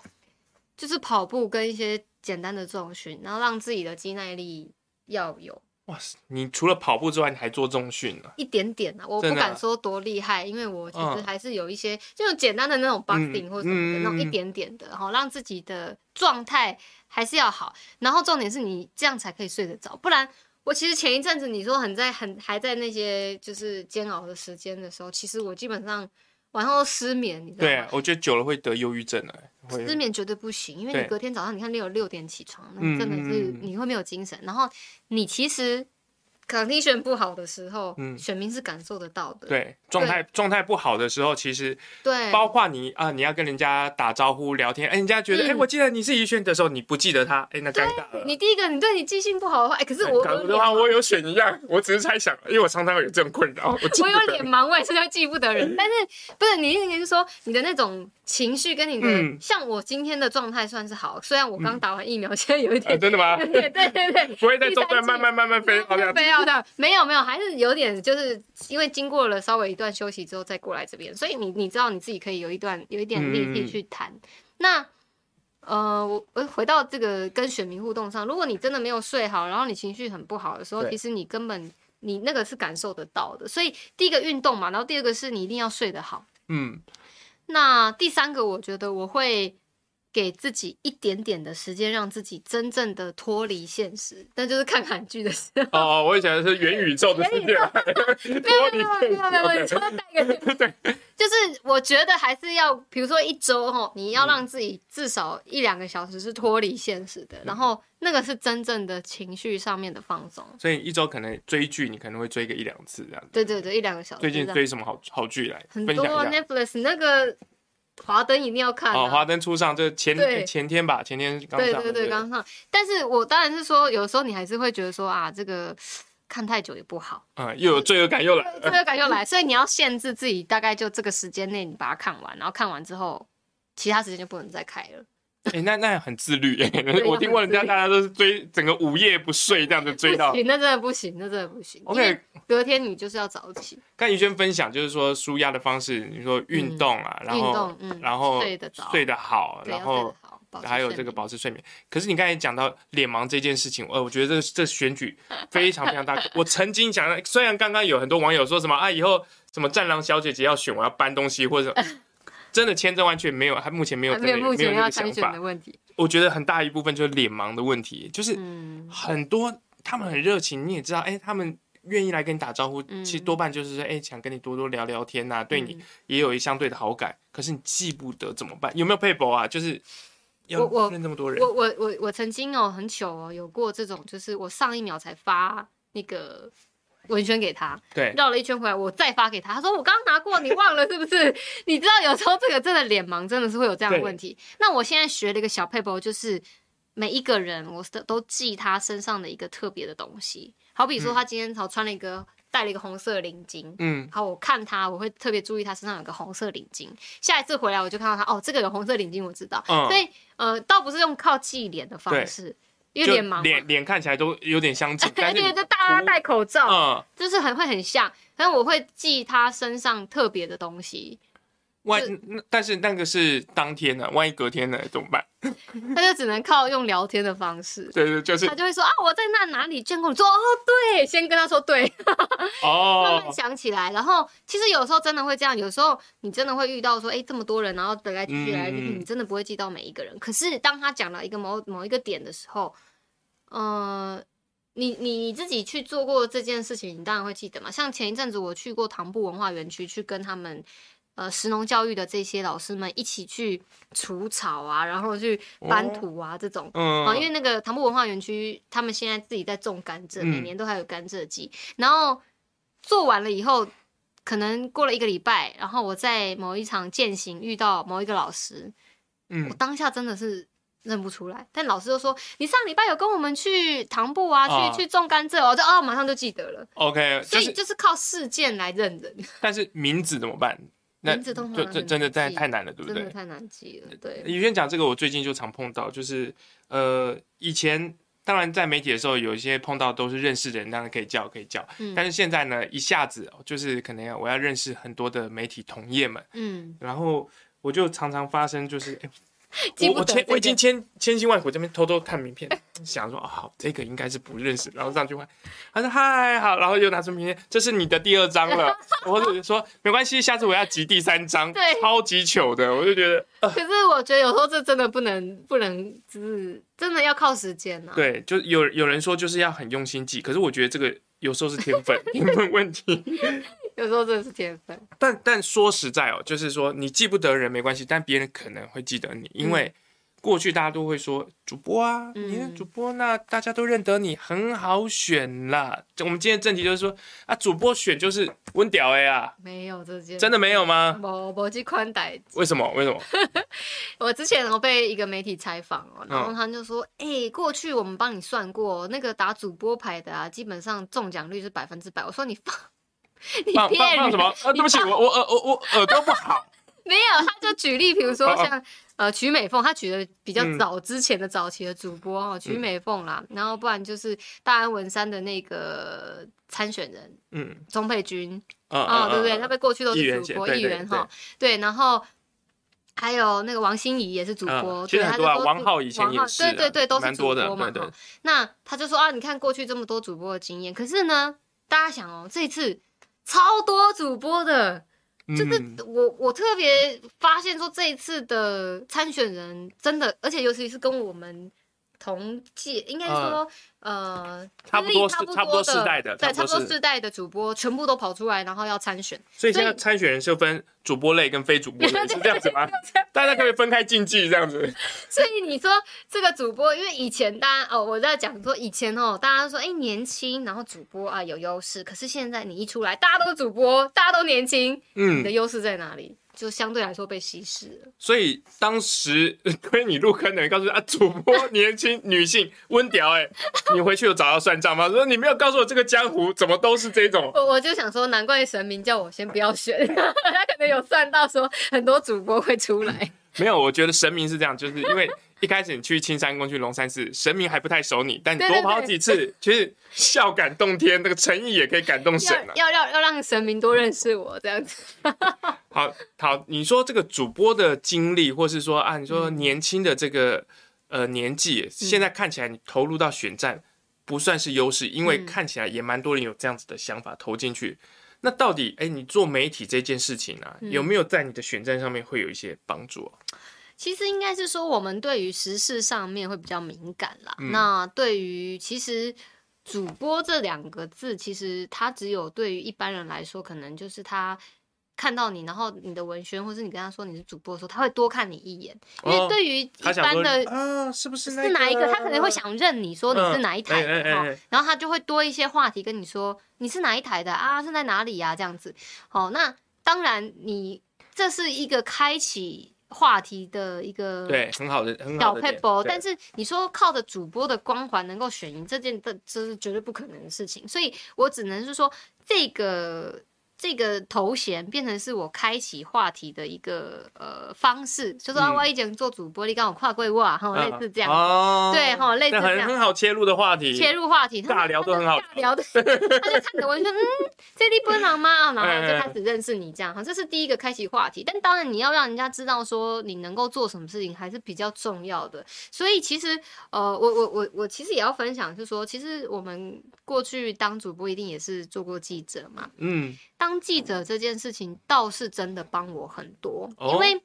C: 就是跑步跟一些简单的重训，然后让自己的肌耐力要有。
B: 哇塞！你除了跑步之外，你还做重训呢？
C: 一点点啊，我不敢说多厉害，因为我其实还是有一些，就是简单的那种 boxing 或者什么的那种一点点的，好让自己的状态还是要好。然后重点是你这样才可以睡得着，不然我其实前一阵子你说很在很还在那些就是煎熬的时间的时候，其实我基本上。晚上都失眠，你知道吗？
B: 对啊，我觉得久了会得忧郁症的。
C: 失眠绝对不行，因为你隔天早上，你看你有六点起床，那真的是你会没有精神。然后你其实。Condition 不好的时候，嗯，选民是感受得到的。
B: 对，状态状态不好的时候，其实对，包括你啊，你要跟人家打招呼聊天，哎，人家觉得哎，我记得你是宜萱的时候，你不记得他，哎，那尴尬了。
C: 你第一个，你对你记性不好的话，哎，可是我
B: 的话，我有选一样，我只是猜想，因为我常常有这种困扰。
C: 我有脸盲，我也是会记不得人。但是 <laughs> 不是你意思是说你的那种情绪跟你的，像我今天的状态算是好，虽然我刚打完疫苗，现在有一点
B: 真的吗？
C: 对对对，
B: 不会在中段慢慢慢慢飞，好像
C: 飞没有没有。还是有点，就是因为经过了稍微一段休息之后再过来这边，所以你你知道你自己可以有一段有一点力气去谈。嗯、那呃，我我回到这个跟选民互动上，如果你真的没有睡好，然后你情绪很不好的时候，其实你根本你那个是感受得到的。所以第一个运动嘛，然后第二个是你一定要睡得好。嗯，那第三个我觉得我会。给自己一点点的时间，让自己真正的脱离现实，那就是看韩剧的时候。
B: 哦，我以前是元宇宙的世界。<laughs> <laughs> 脱离现实。<laughs> 对，
C: 就是我觉得还是要，比如说一周哈，你要让自己至少一两个小时是脱离现实的，嗯、然后那个是真正的情绪上面的放松。
B: 所以一周可能追剧，你可能会追个一两次这样子。
C: 对对对，一两个小时。
B: 最近追什么好好剧来？
C: 很多 Netflix 那个。华灯一定要看哦！
B: 华灯初上，就前对前天吧，前天刚上。
C: 对对对，刚上。但是我当然是说，有时候你还是会觉得说啊，这个看太久也不好。
B: 嗯，又有罪恶感又来，<laughs>
C: 罪恶感又来，所以你要限制自己，大概就这个时间内你把它看完，然后看完之后，其他时间就不能再开了。
B: 哎、欸，那那很自律哎！<laughs> 我听过人家大家都是追整个午夜不睡这样子追到，
C: 那真的不行，那真的不行。OK，隔天你就是要早起。
B: 跟怡萱分享就是说舒压的方式，你说运动啊，嗯、然后动嗯，然后睡得早，睡得好，然后还有这个保持睡眠。可是你刚才讲到脸盲这件事情，呃，我觉得这这选举非常非常大。我曾经想，虽然刚刚有很多网友说什么啊，以后什么战狼小姐姐要选，我要搬东西或者。真的千真万确没有，还目前没有，没有目前要参选的问题。我觉得很大一部分就是脸盲的问题，就是很多他们很热情，你也知道，哎，他们愿意来跟你打招呼，其实多半就是说，哎，想跟你多多聊聊天呐，对你也有一相对的好感。可是你记不得怎么办？有没有配博啊？就是要认这么多人。
C: 我我我我曾经哦，很糗哦，有过这种，就是我上一秒才发那个。文宣给他，对，绕了一圈回来，我再发给他。他说我刚刚拿过，你忘了是不是？<laughs> 你知道有时候这个真的脸盲真的是会有这样的问题。那我现在学了一个小撇步，就是每一个人我都记他身上的一个特别的东西。好比说他今天好穿了一个戴了一个红色领巾，嗯，好，我看他我会特别注意他身上有个红色领巾。下一次回来我就看到他，哦，这个有红色领巾，我知道。嗯、所以呃，倒不是用靠记脸的方式。因为脸盲，脸
B: 脸看起来都有点相近，而且
C: 就大家戴口罩，嗯，就是很会很像。但是我会记他身上特别的东西。
B: 万，但是那个是当天的，万一隔天呢怎么办？<laughs>
C: 他就只能靠用聊天的方式。
B: 对对，就是
C: 他就会说啊，我在那哪里见过你？说哦，对，先跟他说对。<laughs> 哦，慢慢想起来。然后其实有时候真的会这样，有时候你真的会遇到说，哎，这么多人，然后来来去去来来去去，你真的不会记到每一个人。可是当他讲到一个某某一个点的时候，呃，你你你自己去做过这件事情，你当然会记得嘛。像前一阵子我去过唐布文化园区，去跟他们。呃，石农教育的这些老师们一起去除草啊，然后去搬土啊，哦、这种，嗯，啊，因为那个唐布文化园区，他们现在自己在种甘蔗，每年都还有甘蔗季。嗯、然后做完了以后，可能过了一个礼拜，然后我在某一场践行遇到某一个老师，嗯，我当下真的是认不出来，但老师就说：“你上礼拜有跟我们去唐布啊，哦、去去种甘蔗。”哦就哦，马上就记得了。
B: OK，
C: 所以就是靠事件来认人。<laughs>
B: 但是名字怎么办？那就真真的太太难了，对不对？
C: 真的太难记了。对，
B: 宇轩讲这个，我最近就常碰到，就是呃，以前当然在媒体的时候，有一些碰到都是认识的人，当然可以叫可以叫。嗯。但是现在呢，一下子就是可能要我要认识很多的媒体同业们，嗯。然后我就常常发生，就是哎，<laughs> 我我千我已经千千辛万苦这边偷偷看名片，<laughs> 想说啊，好，这个应该是不认识，然后上去换，他说嗨好，然后又拿出名片，这是你的第二张了，<laughs> 我就说没关系，下次我要集第三张，对，超级糗的，我就觉得。呃、可
C: 是我觉得有时候这真的不能不能，就是真的要靠时间呢、啊。
B: 对，就有有人说就是要很用心记，可是我觉得这个有时候是天分天分问题，
C: 有时候真的是天分。
B: 但但说实在哦，就是说你记不得人没关系，但别人可能会记得你，因为。过去大家都会说主播啊，你是主播，那大家都认得你，很好选啦。我们今天正题就是说啊，主播选就是温屌哎啊，
C: 没有这件，
B: 真的没有吗？
C: 我我记宽带。
B: 为什么？为什么？<laughs>
C: 我之前我被一个媒体采访哦，然后他就说，哎、过去我们帮你算过，那个打主播牌的啊，基本上中奖率是百分之百。我说你放，<laughs> 你骗人，
B: 放什么？啊，对不起，我我耳我我耳朵不好。<laughs>
C: 没有，他就举例，比如说像。哦呃，曲美凤，他举的比较早之前的早期的主播哦，曲、嗯、美凤啦，然后不然就是大安文山的那个参选人，嗯，钟佩君，啊、对不对？他被过去都是主播艺人哈，对，然后还有那个王心怡也是主播，嗯、对，他就说
B: 王浩以前也是，
C: 对对对，都是主播嘛，
B: 对对。对，
C: 那他就说啊，你看过去这么多主播的经验，可是呢，大家想哦，这一次超多主播的。就是我，我特别发现说，这一次的参选人真的，而且尤其是跟我们同届，应该说。呃，
B: 差不多是差不多世代的，
C: 对，差不多世代的主播全部都跑出来，然后要参选。
B: 所以现在参选人是分主播类跟非主播类，是这样子吗？<laughs> 大家可以分开竞技这样子。<laughs>
C: 所以你说这个主播，因为以前大家哦，我在讲说以前哦，大家说哎、欸、年轻，然后主播啊有优势。可是现在你一出来，大家都是主播，大家都年轻，嗯，你的优势在哪里？就相对来说被稀释了。
B: 所以当时推你入坑的人告诉啊，主播年轻女性温屌哎。你回去有找到算账吗？说你没有告诉我这个江湖怎么都是这种。
C: 我我就想说，难怪神明叫我先不要选，<laughs> 他可能有算到说很多主播会出来。
B: 没有，我觉得神明是这样，就是因为一开始你去青山宫、去龙山寺，神明还不太熟你，但你多跑几次，<laughs> 其实笑感动天，那个诚意也可以感动神啊。
C: 要要要让神明多认识我这样子。<laughs> <laughs>
B: 好好，你说这个主播的经历，或是说啊，你说年轻的这个。嗯呃，年纪现在看起来，你投入到选战不算是优势，嗯，因为看起来也蛮多人有这样子的想法投进去。那到底，哎，你做媒体这件事情呢，有没有在你的选战上面会有一些帮助啊？
C: 其实应该是说，我们对于时事上面会比较敏感啦。嗯，那对于其实主播这两个字，其实它只有对于一般人来说，可能就是他。看到你，然后你的文宣，或是你跟他说你是主播的时候，他会多看你一眼，因为对于一般的
B: 啊，是不是是
C: 哪一个，他可能会想认你说你是哪一台的哈，然后他就会多一些话题跟你说你是哪一台的啊，是在哪里呀这样子。好，那当然你这是一个开启话题的一个
B: 对很好的小撇步，
C: 但是你说靠着主播的光环能够选赢这件这，这是绝对不可能的事情，所以我只能是说这个。这个头衔变成是我开启话题的一个呃方式，就说、嗯、啊，我以前做主播，你刚好跨过哇，哈，类似这样，哦、对哈，类似这样，
B: 很很好切入的话题，
C: 切入话题，
B: 大聊都很好，
C: 大聊的，<laughs> 他就看着我就说，嗯，这里不能吗？然后就开始认识你这样，哈，这是第一个开启话题。但当然你要让人家知道说你能够做什么事情还是比较重要的。所以其实呃，我我我我其实也要分享，就是说，其实我们过去当主播一定也是做过记者嘛，嗯。当记者这件事情倒是真的帮我很多，因为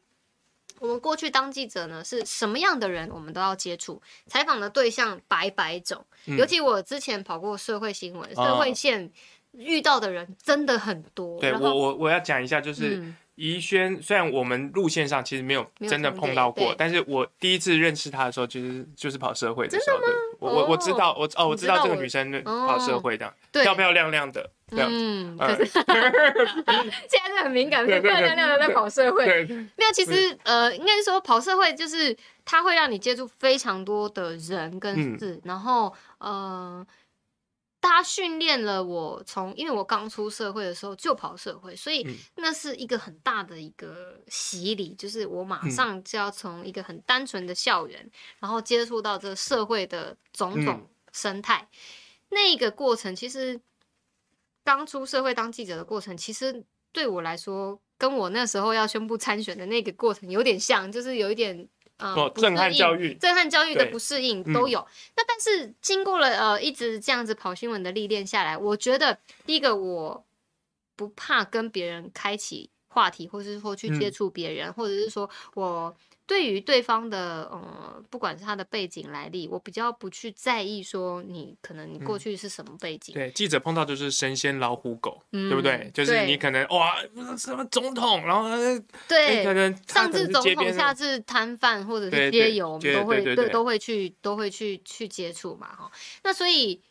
C: 我们过去当记者呢，是什么样的人我们都要接触，采访的对象百百种，尤其我之前跑过社会新闻、社会线，遇到的人真的很多。
B: 对，我我我要讲一下，就是。宜轩，虽然我们路线上其实没有真的碰到过，但是我第一次认识她的时候，就是就是跑社会的。时候，对，我我我知道，我哦我知道这个女生跑社会的，漂漂亮亮的，嗯，可是 <laughs> 现在是很敏感，漂漂亮亮的在跑社会，
C: 没有，其实呃，应该是说跑社会就是它会让你接触非常多的人跟事，然后呃。他训练了我从，因为我刚出社会的时候就跑社会，所以那是一个很大的一个洗礼，就是我马上就要从一个很单纯的校园，然后接触到这社会的种种生态。那个过程其实刚出社会当记者的过程，其实对我来说，跟我那时候要宣布参选的那个过程有点像，就是有一点。
B: 呃震撼教育、
C: 震撼教育的不适应都有。那但是经过了呃一直这样子跑新闻的历练下来，我觉得第一个我不怕跟别人开启话题，或者是说去接触别人，嗯、或者是说我。对于对方的呃，不管是他的背景来历，我比较不去在意说你可能你过去是什么背景。
B: 嗯、对，记者碰到就是神仙老虎狗，嗯、对不对？就是你可能哇，什么总统，然后
C: 对，
B: 可能
C: 上至总统，下至摊贩或者是街友，我们都会都会去都会去去接触嘛哈。那所以。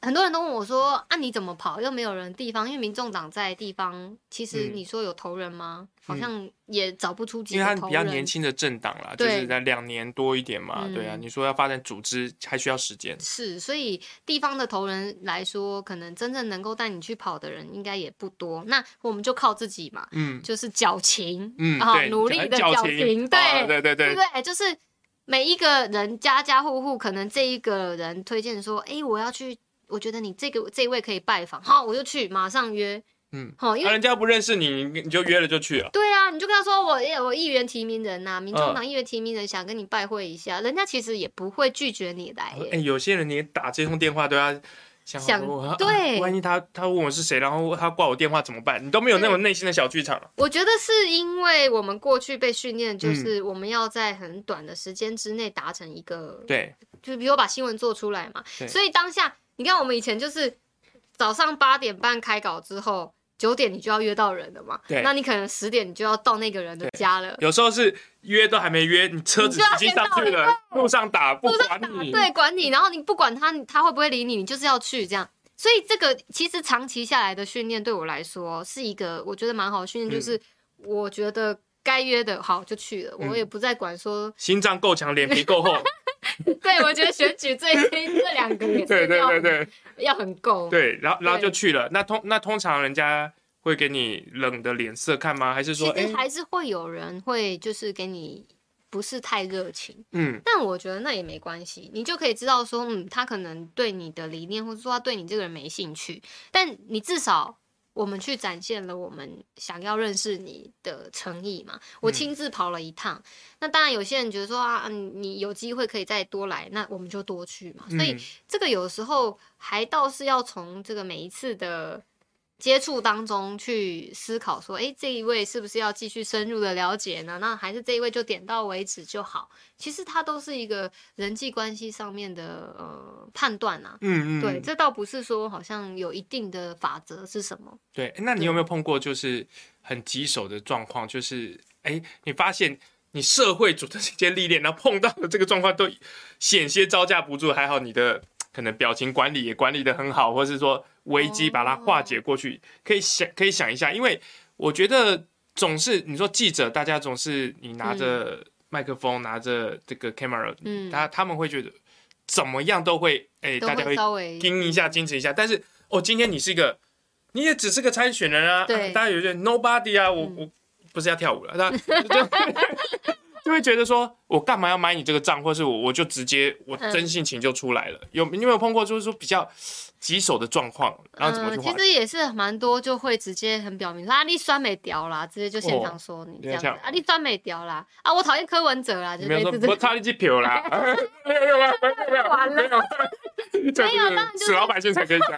C: 很多人都问我说：“啊，你怎么跑？又没有人地方，因为民众党在地方，其实你说有头人吗？嗯、好像也找不出几个头人。
B: 因为他比较年轻的政党啦，就是在两年多一点嘛，嗯、对啊。你说要发展组织，还需要时间。
C: 是，所以地方的头人来说，可能真正能够带你去跑的人，应该也不多。那我们就靠自己嘛，嗯，就是矫情，嗯，<laughs> 啊，努力的矫情，对，
B: 啊、对对对，
C: 对对？就是每一个人家家户户，可能这一个人推荐说，哎，我要去。我觉得你这个这一位可以拜访，好，我就去，马上约。嗯，好，因为
B: 人家不认识你，你就约了就去了。
C: 对啊，你就跟他说我我议员提名人呐，民众党议员提名人想跟你拜会一下，人家其实也不会拒绝你来。
B: 哎，有些人你打这通电话都要想对，万一他他问我是谁，然后他挂我电话怎么办？你都没有那种内心的小剧场。
C: 我觉得是因为我们过去被训练，就是我们要在很短的时间之内达成一个
B: 对，
C: 就是比如把新闻做出来嘛，所以当下。你看，我们以前就是早上八点半开稿之后，九点你就要约到人了嘛。对，那你可能十点你就要到那个人的家了。
B: 有时候是约都还没约，你车子已经上去了，路上打不管你，
C: 对，管你。然后你不管他，他会不会理你，你就是要去这样。所以这个其实长期下来的训练对我来说是一个我觉得蛮好的训练，就是我觉得该约的好就去了，我也不再管说
B: 心脏够强，脸皮够厚。<laughs>
C: 对，我觉得选举最 <laughs> 这两个也是对对对对，要很够。
B: 对，然后然后就去了。那通那通常人家会给你冷的脸色看吗？还是说，其
C: 实，还是会有人会就是给你不是太热情。嗯，但我觉得那也没关系，你就可以知道说，嗯，他可能对你的理念，或者说他对你这个人没兴趣，但你至少。我们去展现了我们想要认识你的诚意嘛？我亲自跑了一趟，嗯、那当然有些人觉得说啊，你有机会可以再多来，那我们就多去嘛。所以这个有时候还倒是要从这个每一次的。接触当中去思考说，哎，这一位是不是要继续深入的了解呢？那还是这一位就点到为止就好？其实它都是一个人际关系上面的呃判断啊。嗯嗯，对，这倒不是说好像有一定的法则是什么。
B: 对，那你有没有碰过就是很棘手的状况？就是哎，你发现你社会组的这些历练，然后碰到的这个状况都险些招架不住，还好你的可能表情管理也管理的很好，或是说。危机把它化解过去，可以想可以想一下，因为我觉得总是你说记者，大家总是你拿着麦克风，嗯、拿着这个 camera，嗯，他他们会觉得怎么样都会，哎、欸，大家会盯一下，矜持一下。但是哦，今天你是一个，你也只是个参选人啊，对。啊，大家有些 nobody 啊，我、嗯、我不是要跳舞了，他 <laughs> <laughs> 就。就会觉得说，我干嘛要买你这个账，或是我我就直接我真性情就出来了。嗯、有你有没有碰过，就是说比较棘手的状况，然后怎么、嗯？
C: 其实也是蛮多，就会直接很表明说啊，你酸没屌啦，直接就现场说你这样子、哦、啊，你酸没屌啦啊，我讨厌柯文哲啦，就没有
B: 说我差你几票 <laughs> <laughs> 啦，没有没有没有没有没有，<laughs> 没有，当然就是死老百姓才可以讲。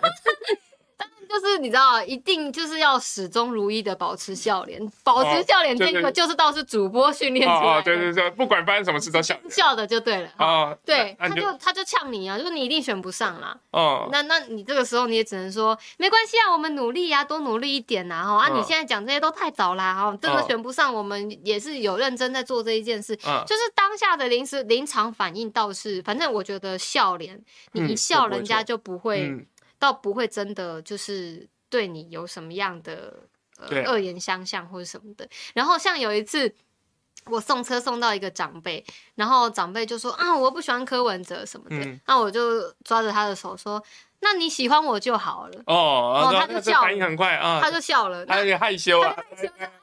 C: 就是你知道，一定就是要始终如一的保持笑脸，保持笑脸这个就是倒是主播训练出来的。哦，
B: 对对对，不管发生什么事都笑，
C: 笑的就对了。哦，对，他就他就呛你啊，就是你一定选不上啦。哦，那那你这个时候你也只能说没关系啊，我们努力呀，多努力一点呐，哈啊，你现在讲这些都太早啦，哈，真的选不上，我们也是有认真在做这一件事，就是当下的临时临场反应倒是，反正我觉得笑脸，你一笑，人家就不会。倒不会真的就是对你有什么样的呃恶言相向或者什么的。然后像有一次我送车送到一个长辈，然后长辈就说啊，我不喜欢柯文哲什么的，那我就抓着他的手说，那你喜欢我就好了。哦，他就笑，反应很快啊，他就笑了，
B: 他有点害羞啊，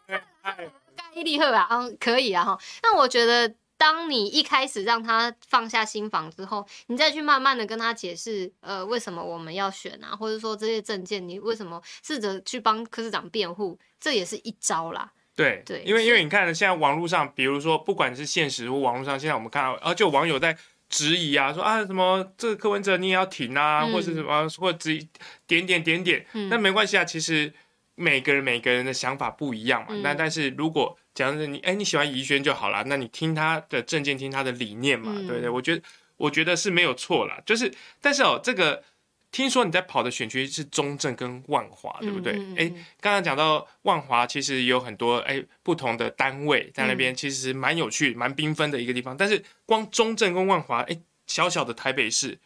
C: 盖伊利赫啊，嗯，可以啊哈。那我觉得。当你一开始让他放下心防之后，你再去慢慢的跟他解释，呃，为什么我们要选啊，或者说这些证件，你为什么试着去帮柯市长辩护，这也是一招啦。
B: 对对，因为因为你看，现在网络上，比如说不管是现实或网络上，现在我们看到，啊，就网友在质疑啊，说啊什么这个柯文哲你也要停啊，嗯、或者什么或者质疑点点点点，那、嗯、没关系啊，其实每个人每个人的想法不一样嘛。那、嗯、但是如果假如你哎你喜欢宜轩就好了，那你听他的证件，听他的理念嘛，嗯、对不对？我觉得我觉得是没有错啦，就是但是哦这个。听说你在跑的选区是中正跟万华，对不对？哎、嗯，刚刚讲到万华，其实有很多哎不同的单位在那边，其实蛮有趣、蛮缤纷的一个地方。但是光中正跟万华，哎，小小的台北市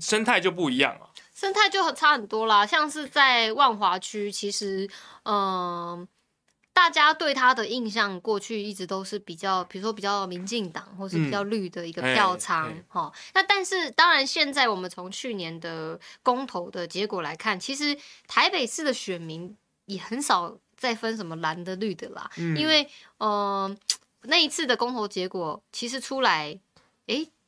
B: 生态就不一样了，
C: 生态就差很多啦。像是在万华区，其实嗯。呃大家对他的印象，过去一直都是比较，比如说比较民进党，或是比较绿的一个票仓，哈、嗯。那但是当然，现在我们从去年的公投的结果来看，其实台北市的选民也很少再分什么蓝的绿的啦，嗯、因为，嗯、呃，那一次的公投结果其实出来，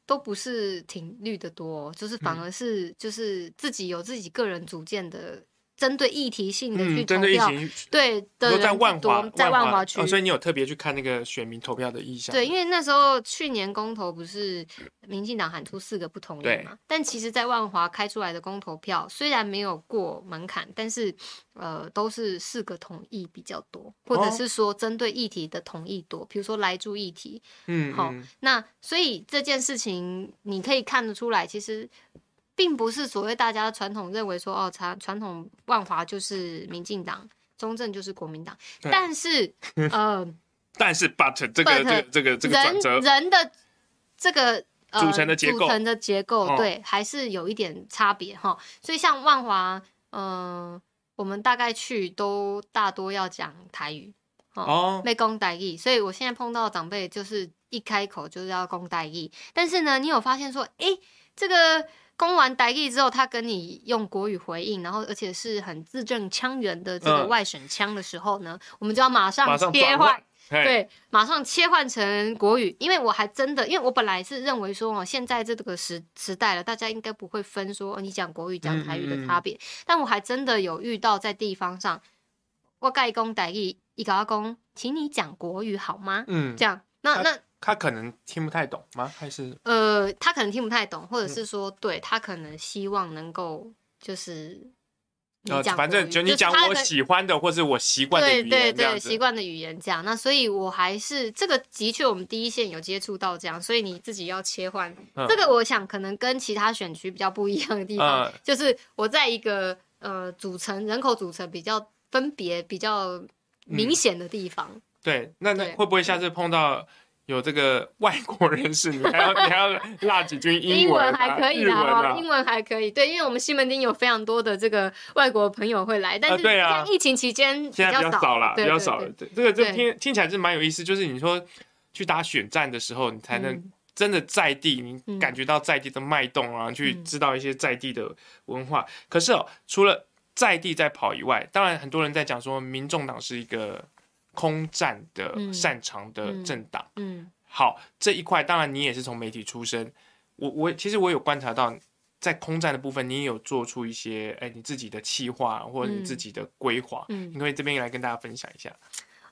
C: 都不是挺绿的多，就是反而是就是自己有自己个人主见的。针对议题性的去投票，嗯、对的
B: 在万华，
C: 在万华区、
B: 哦，所以你有特别去看那个选民投票的意向。
C: 对，因为那时候去年公投不是民进党喊出四个不同意嘛，但其实，在万华开出来的公投票虽然没有过门槛，但是呃，都是四个同意比较多，或者是说针对议题的同意多，比如说来住议题，嗯，好，那所以这件事情你可以看得出来，其实。并不是所谓大家传统认为说哦，传传统万华就是民进党，中正就是国民党，但是 <laughs> 呃，
B: 但是 but 这个这个这个这个转折，
C: 人人的这个、呃、
B: 组成的结构，
C: 组成的结构对、哦，还是有一点差别哈。所以像万华，嗯、呃，我们大概去都大多要讲台语哦，没讲台语，所以我现在碰到长辈就是一开口就是要讲台语，但是呢，你有发现说，哎，这个。攻完台语之后，他跟你用国语回应，然后而且是很字正腔圆的这个外省腔的时候呢，嗯、我们就要马上切换，对，马上切换成国语。因为我还真的，因为我本来是认为说哦，现在这个时时代了，大家应该不会分说你讲国语讲台语的差别、嗯嗯。但我还真的有遇到在地方上，我盖公台语，一个阿公，请你讲国语好吗？嗯，这样，那那。
B: 他可能听不太懂吗？还是
C: 呃，他可能听不太懂，或者是说，对他可能希望能够就是
B: 呃，反正就你讲我喜欢的，或是我习惯的语言，对对对，
C: 习惯的语言这样。那所以我还是这个的确，我们第一线有接触到这样，所以你自己要切换、嗯。这个我想可能跟其他选区比较不一样的地方，嗯、就是我在一个呃组成人口组成比较分别比较明显的地方。嗯、对，
B: 那那会不会下次碰到？有这个外国人士，你还要你还要落几句英文、啊、
C: 英文还可以啦、啊，英文还可以。对，因为我们西门町有非常多的这个外国朋友会来，但是像疫情期间比较少了，
B: 比较少了。对，这个这听听起来是蛮有意思，就是你说去打选战的时候，你才能真的在地，你感觉到在地的脉动啊、嗯，去知道一些在地的文化。嗯、可是哦，除了在地在跑以外，当然很多人在讲说，民众党是一个。空战的擅长的政党，嗯，嗯，好，这一块当然你也是从媒体出身，我我其实我有观察到，在空战的部分，你也有做出一些哎、欸、你自己的企划或者你自己的规划，嗯，你可以这边来跟大家分享一下。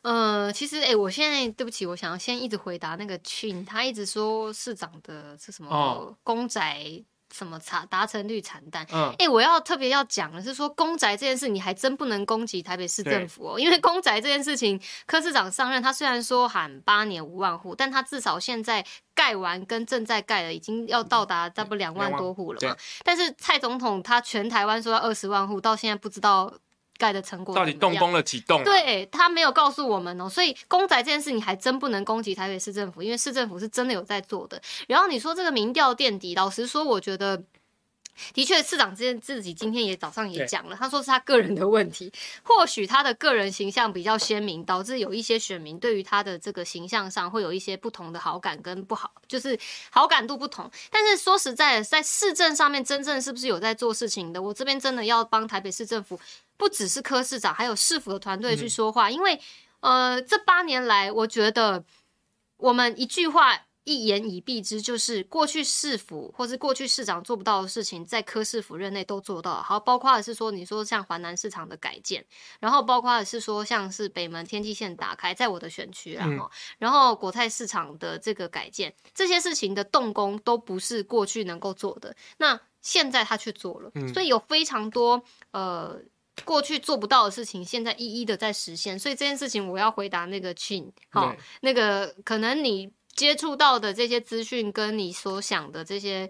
C: 呃，其实哎、欸，我现在对不起，我想要先一直回答那个群，他一直说市长的是什么公宅。哦什么查达成率惨淡？嗯，哎、欸，我要特别要讲的是说，公宅这件事，你还真不能攻击台北市政府哦，因为公宅这件事情，柯市长上任，他虽然说喊八年五万户，但他至少现在盖完跟正在盖的已经要到达差不多两万多户了嘛。但是蔡总统他全台湾说要二十万户，到现在不知道。盖的成果
B: 到底动工了几栋？
C: 对，他没有告诉我们哦，所以公宅这件事你还真不能攻击台北市政府，因为市政府是真的有在做的。然后你说这个民调垫底，老实说，我觉得。的确，市长之前自己今天也早上也讲了，他说是他个人的问题，或许他的个人形象比较鲜明，导致有一些选民对于他的这个形象上会有一些不同的好感跟不好，就是好感度不同。但是说实在的，在市政上面真正是不是有在做事情的，我这边真的要帮台北市政府，不只是科市长，还有市府的团队去说话，因为呃，这八年来，我觉得我们一句话。一言以蔽之，就是过去市府或是过去市长做不到的事情，在科市府任内都做到了。好，包括的是说，你说像华南市场的改建，然后包括的是说，像是北门天际线打开，在我的选区，然后、嗯、然后国泰市场的这个改建，这些事情的动工都不是过去能够做的，那现在他去做了，所以有非常多呃过去做不到的事情，现在一一的在实现。所以这件事情，我要回答那个 Chin，好，那个可能你。接触到的这些资讯，跟你所想的这些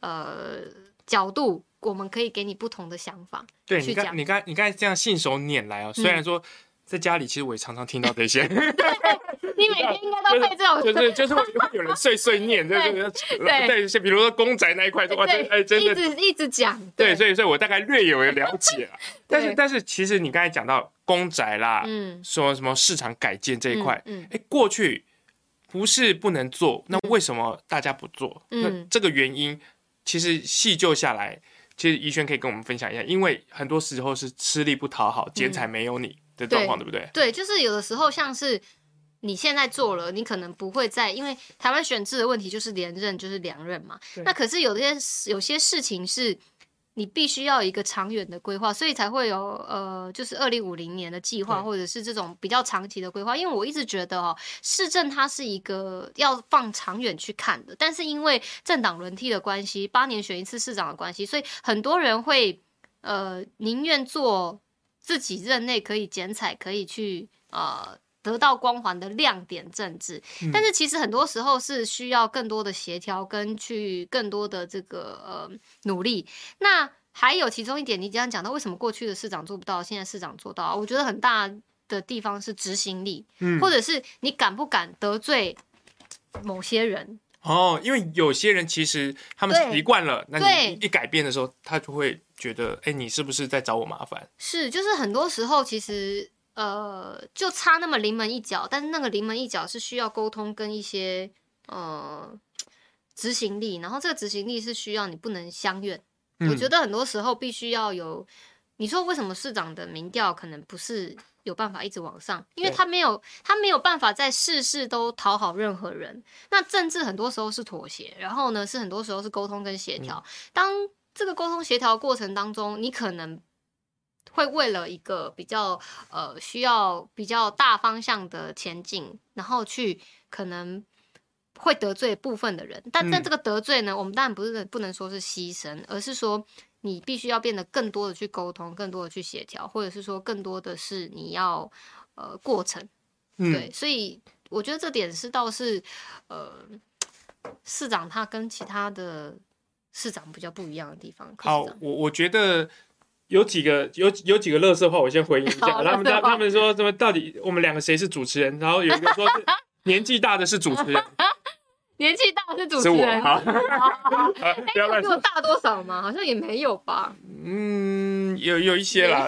C: 呃角度，我们可以给你不同的想法。
B: 对，你刚你刚你刚才这样信手拈来哦，虽然说在家里，其实我也常常听到这些。<laughs> <laughs>
C: 你每天应该都会这种，
B: 就是就是会有人碎碎念，<laughs> 对对比如说公宅那一块的话，哎，真的
C: 一直一直讲。
B: 对，所以所以我大概略有了解了。但是但是，其实你刚才讲到公宅啦，嗯，说什么市场改建这一块，嗯，哎，过去。不是不能做，那为什么大家不做？嗯、那这个原因其实细究下来，其实怡轩可以跟我们分享一下。因为很多时候是吃力不讨好，剪彩没有你的状况，嗯、对不对？
C: 对，就是有的时候像是你现在做了，你可能不会再，因为台湾选制的问题就是连任就是两任嘛。那可是有些有些事情是。你必须要有一个长远的规划，所以才会有呃，就是二零五零年的计划，或者是这种比较长期的规划。因为我一直觉得哦，市政它是一个要放长远去看的，但是因为政党轮替的关系，八年选一次市长的关系，所以很多人会呃宁愿做自己任内可以剪彩，可以去呃。得到光环的亮点政治，但是其实很多时候是需要更多的协调跟去更多的这个呃努力。那还有其中一点，你刚刚讲到为什么过去的市长做不到，现在市长做到？我觉得很大的地方是执行力，嗯，或者是你敢不敢得罪某些人？
B: 哦，因为有些人其实他们习惯了，那你一改变的时候，他就会觉得，哎，你是不是在找我麻烦？
C: 是，就是很多时候其实。呃，就差那么临门一脚，但是那个临门一脚是需要沟通跟一些呃执行力，然后这个执行力是需要你不能相怨。嗯、我觉得很多时候必须要有，你说为什么市长的民调可能不是有办法一直往上？因为他没有，他没有办法在事事都讨好任何人。那政治很多时候是妥协，然后呢是很多时候是沟通跟协调。嗯、当这个沟通协调过程当中，你可能。会为了一个比较呃需要比较大方向的前进，然后去可能会得罪部分的人，但但这个得罪呢，嗯、我们当然不是不能说是牺牲，而是说你必须要变得更多的去沟通，更多的去协调，或者是说更多的是你要呃过程，嗯、对，所以我觉得这点是倒是呃市长他跟其他的市长比较不一样的地方。
B: 好，我我觉得。有几个有有几个乐色话，我先回应一下。他们他他们说，怎么到底我们两个谁是主持人？然后有一个说是 <laughs> 年纪大的是主持人，
C: 年纪大是主持人。
B: 好，
C: 不要乱说。大多少吗？好像也没有吧。
B: 嗯，有有一些啦，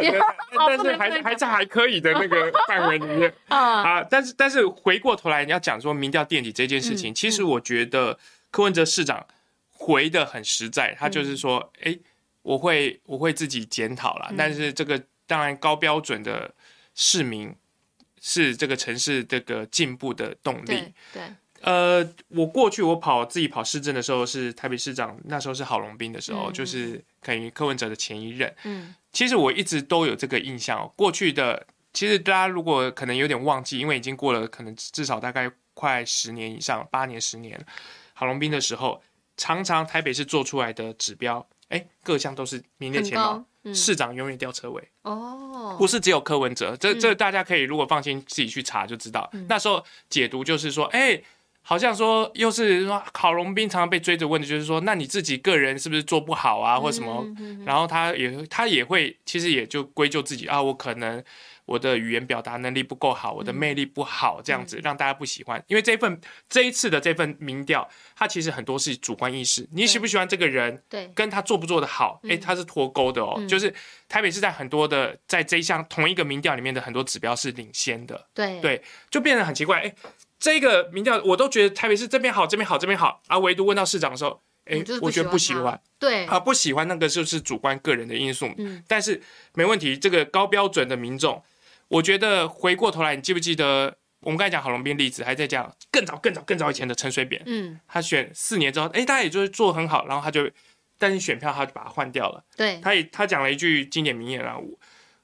B: 但是还还在还可以的那个范围里面啊。但是但是回过头来，你要讲说民调垫底这件事情，其实我觉得柯文哲市长回的很实在，他就是说，哎。我会我会自己检讨啦，嗯、但是这个当然高标准的市民是这个城市这个进步的动力。对，对呃，我过去我跑自己跑市政的时候是台北市长，那时候是郝龙斌的时候，嗯、就是等于柯文哲的前一任。嗯，其实我一直都有这个印象。过去的其实大家如果可能有点忘记，因为已经过了可能至少大概快十年以上，八年十年，郝龙斌的时候，常常台北市做出来的指标。哎，各项都是名列前茅，嗯、市长永远吊车尾哦，不是只有柯文哲，这这大家可以如果放心自己去查就知道。嗯、那时候解读就是说，哎，好像说又是说郝龙斌常常被追着问的就是说，那你自己个人是不是做不好啊，或什么？嗯嗯嗯、然后他也他也会其实也就归咎自己啊，我可能。我的语言表达能力不够好，我的魅力不好，这样子让大家不喜欢。因为这份这一次的这份民调，它其实很多是主观意识，你喜不喜欢这个人，对，跟他做不做得好，哎，他是脱钩的哦。就是台北市在很多的在这一项同一个民调里面的很多指标是领先的，对对，就变得很奇怪。哎，这个民调我都觉得台北市这边好，这边好，这边好，啊，唯独问到市长的时候，哎，我觉得不喜欢，对，啊，不喜欢那个就是主观个人的因素。嗯，但是没问题，这个高标准的民众。我觉得回过头来，你记不记得我们刚才讲郝龙斌例子，还在讲更早、更早、更早以前的陈水扁，嗯，他选四年之后，哎，大家也就是做很好，然后他就，但是选票他就把它换掉了。
C: 对，
B: 他也他讲了一句经典名言啊，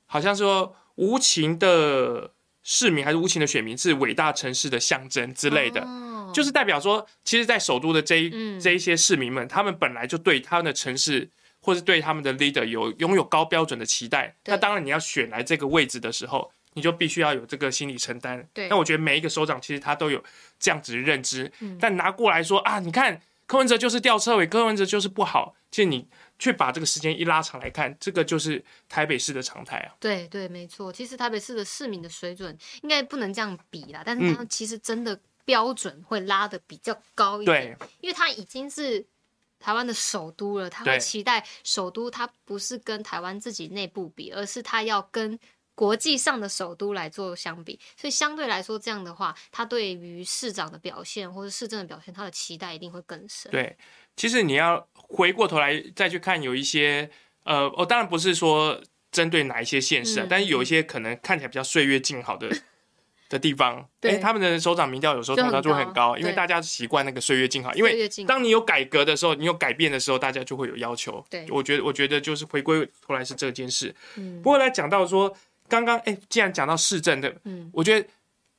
B: 好像说无情的市民还是无情的选民是伟大城市的象征之类的，哦、就是代表说，其实，在首都的这一、嗯、这一些市民们，他们本来就对他们的城市或是对他们的 leader 有拥有高标准的期待。那当然，你要选来这个位置的时候。你就必须要有这个心理承担。对，那我觉得每一个首长其实他都有这样子的认知。嗯，但拿过来说啊，你看柯文哲就是吊车尾，柯文哲就是不好。其实你去把这个时间一拉长来看，这个就是台北市的常态啊。
C: 对对，没错。其实台北市的市民的水准应该不能这样比啦，但是它其实真的标准会拉的比较高一点。对，因为它已经是台湾的首都了，他会期待首都它不是跟台湾自己内部比，而是他要跟。国际上的首都来做相比，所以相对来说，这样的话，他对于市长的表现或者市政的表现，他的期待一定会更深。
B: 对，其实你要回过头来再去看，有一些呃，我、哦、当然不是说针对哪一些县市啊，嗯、但是有一些可能看起来比较岁月静好的 <laughs> 的地方，哎，他们的首长民调有时候通常就会很高，因为大家习惯那个岁月静好，因为当你有改革的时候，你有改变的时候，大家就会有要求。对，我觉得，我觉得就是回归后来是这件事。嗯，不过来讲到说。刚刚哎，既然讲到市政的，嗯，我觉得，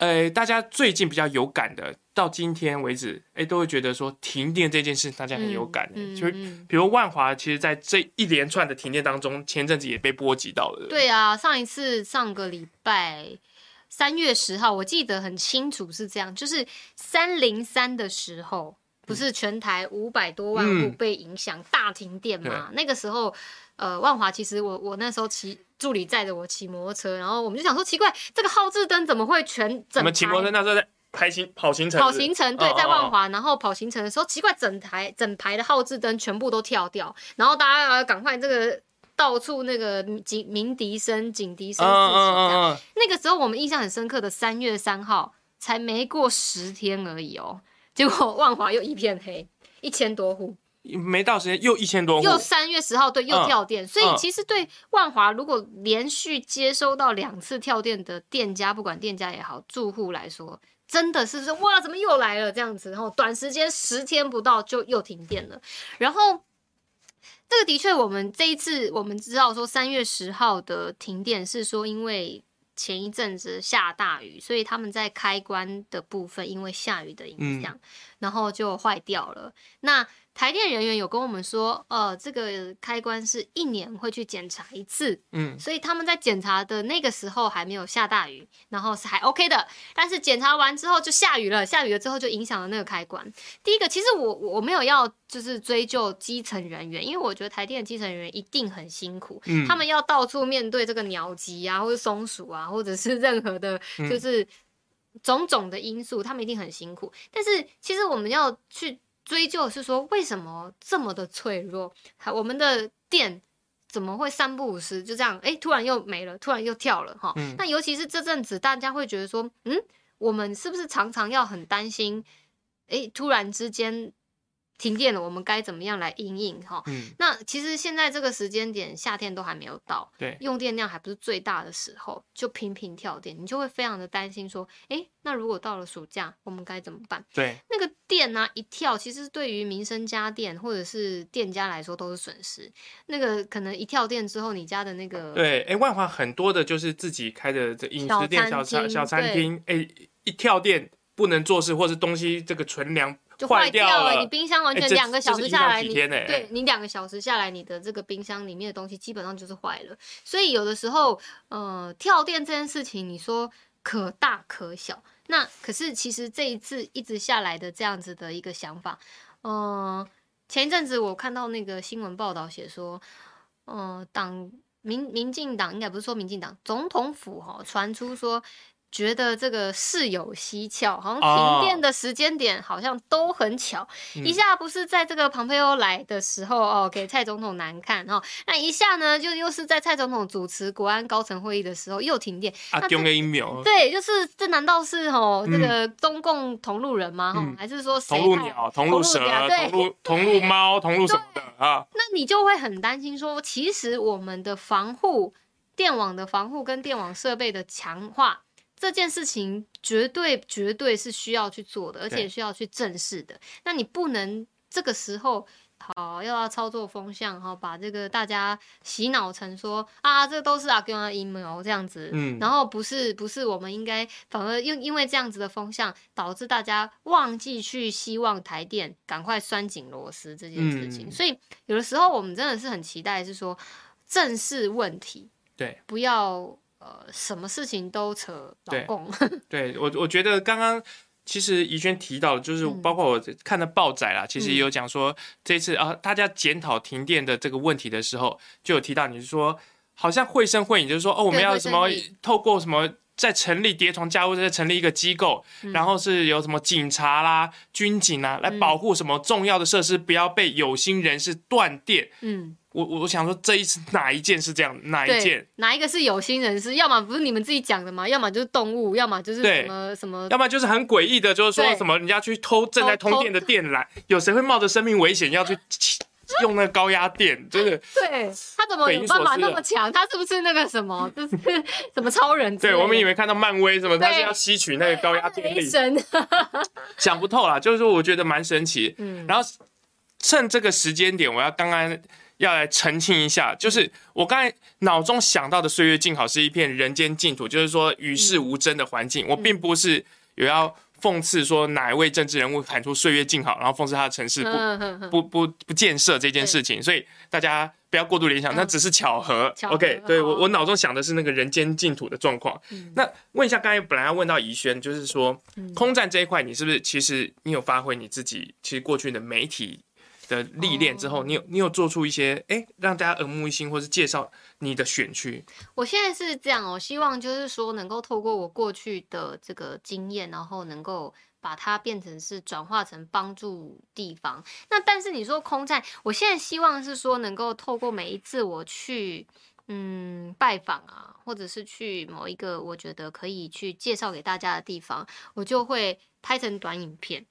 B: 呃，大家最近比较有感的，到今天为止，哎，都会觉得说停电这件事，大家很有感。嗯，就比如万华，其实在这一连串的停电当中，前阵子也被波及到了。
C: 对啊，上一次上个礼拜三月十号，我记得很清楚是这样，就是三零三的时候，不是全台五百多万户被影响大停电嘛？嗯，那个时候。呃，万华其实我我那时候骑助理载着我骑摩托车，然后我们就想说奇怪，这个号志灯怎么会全整排？我们骑摩托车那时候在
B: 排行跑行程，
C: 跑行程对，在万华，然后跑行程的时候，奇怪，整台整排的号志灯全部都跳掉，然后大家要赶快这个到处那个警鸣笛声、警笛声四起这样。那个时候我们印象很深刻的三月三号，才没过十天而已哦，结果万华又一片黑，一千多户。
B: 没到时间又一千多，
C: 又三月十号对又跳电，嗯、所以其实对万华如果连续接收到两次跳电的店家，不管店家也好，住户来说，真的是说哇，怎么又来了这样子？然后短时间十天不到就又停电了。然后这个的确，我们这一次我们知道说三月十号的停电是说因为前一阵子下大雨，所以他们在开关的部分因为下雨的影响，嗯、然后就坏掉了。那台电人员有跟我们说，呃，这个开关是一年会去检查一次，嗯，所以他们在检查的那个时候还没有下大雨，然后是还 OK 的。但是检查完之后就下雨了，下雨了之后就影响了那个开关。第一个，其实我我没有要就是追究基层人员，因为我觉得台电的基层人员一定很辛苦，嗯，他们要到处面对这个鸟击啊，或者松鼠啊，或者是任何的，就是种种的因素，他们一定很辛苦。但是其实我们要去。追究是说，为什么这么的脆弱？还我们的电怎么会三不五时就这样？哎，突然又没了，突然又跳了哈。那、嗯、尤其是这阵子，大家会觉得说，嗯，我们是不是常常要很担心？哎，突然之间。停电了，我们该怎么样来应应哈？嗯，那其实现在这个时间点，夏天都还没有到，对，用电量还不是最大的时候，就频频跳电，你就会非常的担心说，哎，那如果到了暑假，我们该怎么办？对，那个电呢、啊、一跳，其实对于民生家电或者是店家来说都是损失。那个可能一跳电之后，你家的那个
B: 对，哎，万华很多的就是自己开的这饮食店、小餐小餐厅，哎，一跳电不能做事，或是东西这个存粮。
C: 就坏掉了，你冰箱完全两个小时下来，你对你两个小时下来，你的这个冰箱里面的东西基本上就是坏了。所以有的时候，呃，跳电这件事情，你说可大可小。那可是其实这一次一直下来的这样子的一个想法，嗯、呃，前一阵子我看到那个新闻报道写说，嗯、呃，党民民进党应该不是说民进党总统府哈、哦、传出说。觉得这个事有蹊跷，好像停电的时间点好像都很巧，哦、一下不是在这个庞佩欧来的时候哦，给蔡总统难看哦，那一下呢就又是在蔡总统主持国安高层会议的时候又停电，
B: 啊，丢个一秒，
C: 对，就是这难道是哦这个中共同路人吗？哈、嗯，还是说谁
B: 同路鸟、同路蛇、同路同路猫、同路什么的啊？
C: 那你就会很担心说，其实我们的防护电网的防护跟电网设备的强化。这件事情绝对绝对是需要去做的，而且需要去正视的。那你不能这个时候。好，又要操作风向，哈，把这个大家洗脑成说啊，这都是阿 Q 的阴谋这样子，嗯，然后不是不是，我们应该反而因因为这样子的风向，导致大家忘记去希望台电赶快拴紧螺丝这件事情，嗯，所以有的时候我们真的是很期待，是说正视问题，
B: 对，
C: 不要呃什么事情都扯老公，<laughs>
B: 对，对我我觉得刚刚。其实怡萱提到的，就是包括我看的报载啦，嗯、其实也有讲说这次啊，大家检讨停电的这个问题的时候，就有提到你是说，好像绘声绘影，就是说哦，我们要什么透过什么在成立叠床架屋，再成立一个机构，嗯、然后是有什么警察啦、军警啊来保护什么重要的设施，不要被有心人士断电。嗯。我我想说，这一次哪一件是这样？哪一件？
C: 哪一个是有心人士？要么不是你们自己讲的吗？要么就是动物，要么就是什么什么？
B: 要么就是很诡异的，就是说什么人家去偷正在通电的电缆，有谁会冒着生命危险要去 <laughs> 用那个高压电？真的？
C: 对，他怎么有办法那么强？他是不是那个什么？就是 <laughs> 什么超人？
B: 对，我们以为看到漫威什么，他是要吸取那个高压电力。神，<laughs> 想不透啦，就是说我觉得蛮神奇。嗯，然后趁这个时间点，我要刚刚。要来澄清一下，就是我刚才脑中想到的岁月静好是一片人间净土，就是说与世无争的环境。我并不是有要讽刺说哪一位政治人物喊出岁月静好，然后讽刺他的城市不不不不建设这件事情。所以大家不要过度联想，那只是巧合。OK，对我我脑中想的是那个人间净土的状况。那问一下，刚才本来要问到宜轩，就是说空战这一块，你是不是其实你有发挥你自己其实过去的媒体的历练之后，你有你有做出一些哎，让大家耳目一新，或是介绍你的选区？
C: 我现在是这样，我希望就是说能够透过我过去的这个经验，然后能够把它变成是转化成帮助地方。那但是你说空战，我现在希望是说能够透过每一次我去嗯拜访啊，或者是去某一个我觉得可以去介绍给大家的地方，我就会拍成短影片。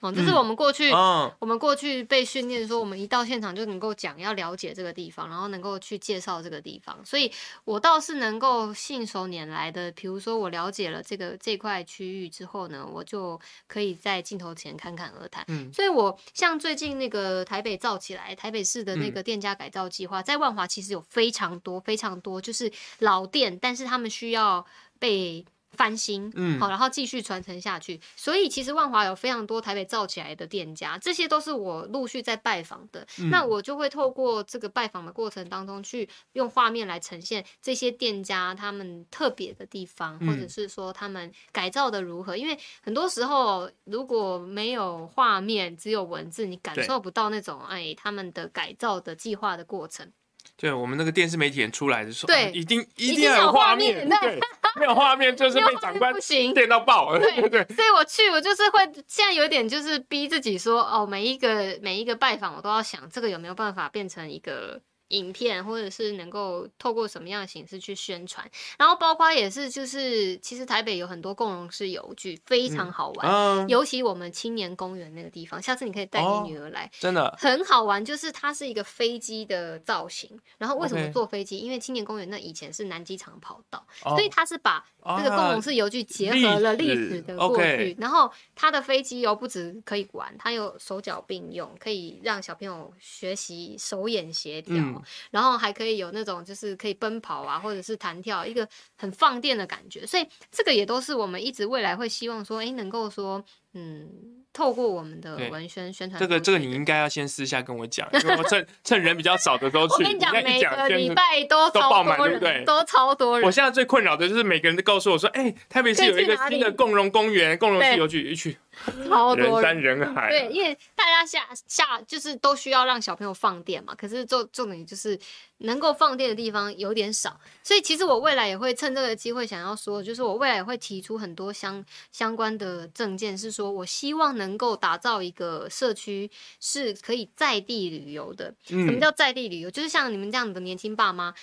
C: 哦，这是我们过去，我们过去被训练说，我们一到现场就能够讲，要了解这个地方，然后能够去介绍这个地方。所以我倒是能够信手拈来的，比如说我了解了这个这块区域之后呢，我就可以在镜头前侃侃而谈。嗯，所以我像最近那个台北造起来，台北市的那个店家改造计划，嗯、在万华其实有非常多非常多，就是老店，但是他们需要被。翻新，嗯，好，然后继续传承下去。所以其实万华有非常多台北造起来的店家，这些都是我陆续在拜访的。嗯、那我就会透过这个拜访的过程当中，去用画面来呈现这些店家他们特别的地方，或者是说他们改造的如何。因为很多时候如果没有画面，只有文字，你感受不到那种对哎他们的改造的计划的过程。
B: 对，我们那个电视媒体人出来的时候，
C: 对，
B: 啊、一定一定要有画面，对，没有画面就是被长官 <laughs> 电到爆了，<laughs> 对对。
C: 所以我去，我就是会现在有点就是逼自己说，哦，每一个每一个拜访，我都要想这个有没有办法变成一个。影片，或者是能够透过什么样的形式去宣传，然后包括也是就是，其实台北有很多共融式游具，非常好玩，嗯啊、尤其我们青年公园那个地方，下次你可以带你女儿来，哦、
B: 真的
C: 很好玩。就是它是一个飞机的造型，然后为什么坐飞机.因为青年公园那以前是南机场跑道，哦、所以它是把这个共融式游具结合了历史的过去，啊、然后它的飞机又不止可以玩，它有手脚并用，可以让小朋友学习手眼协调。嗯然后还可以有那种就是可以奔跑啊，或者是弹跳，一个很放电的感觉。所以这个也都是我们一直未来会希望说，哎，能够说，嗯。透过我们的文宣宣传，
B: 这个这个你应该要先私下跟我讲，因为我趁 <laughs> 趁人比较少的时候去。我
C: 跟你讲，每个礼拜都都爆满，对不对？都超多人。
B: 我现在最困扰的就是每个人都告诉我说，哎，台北市有一个新的共荣公园、共融式游具，一去 <laughs>
C: 超多
B: 人山人海。<laughs>
C: 对，因为大家下下就是都需要让小朋友放电嘛，可是重重点就是能够放电的地方有点少，所以其实我未来也会趁这个机会想要说，就是我未来也会提出很多相相关的证件，是说我希望能。能够打造一个社区是可以在地旅游的。什么叫在地旅游？就是像你们这样的年轻爸妈，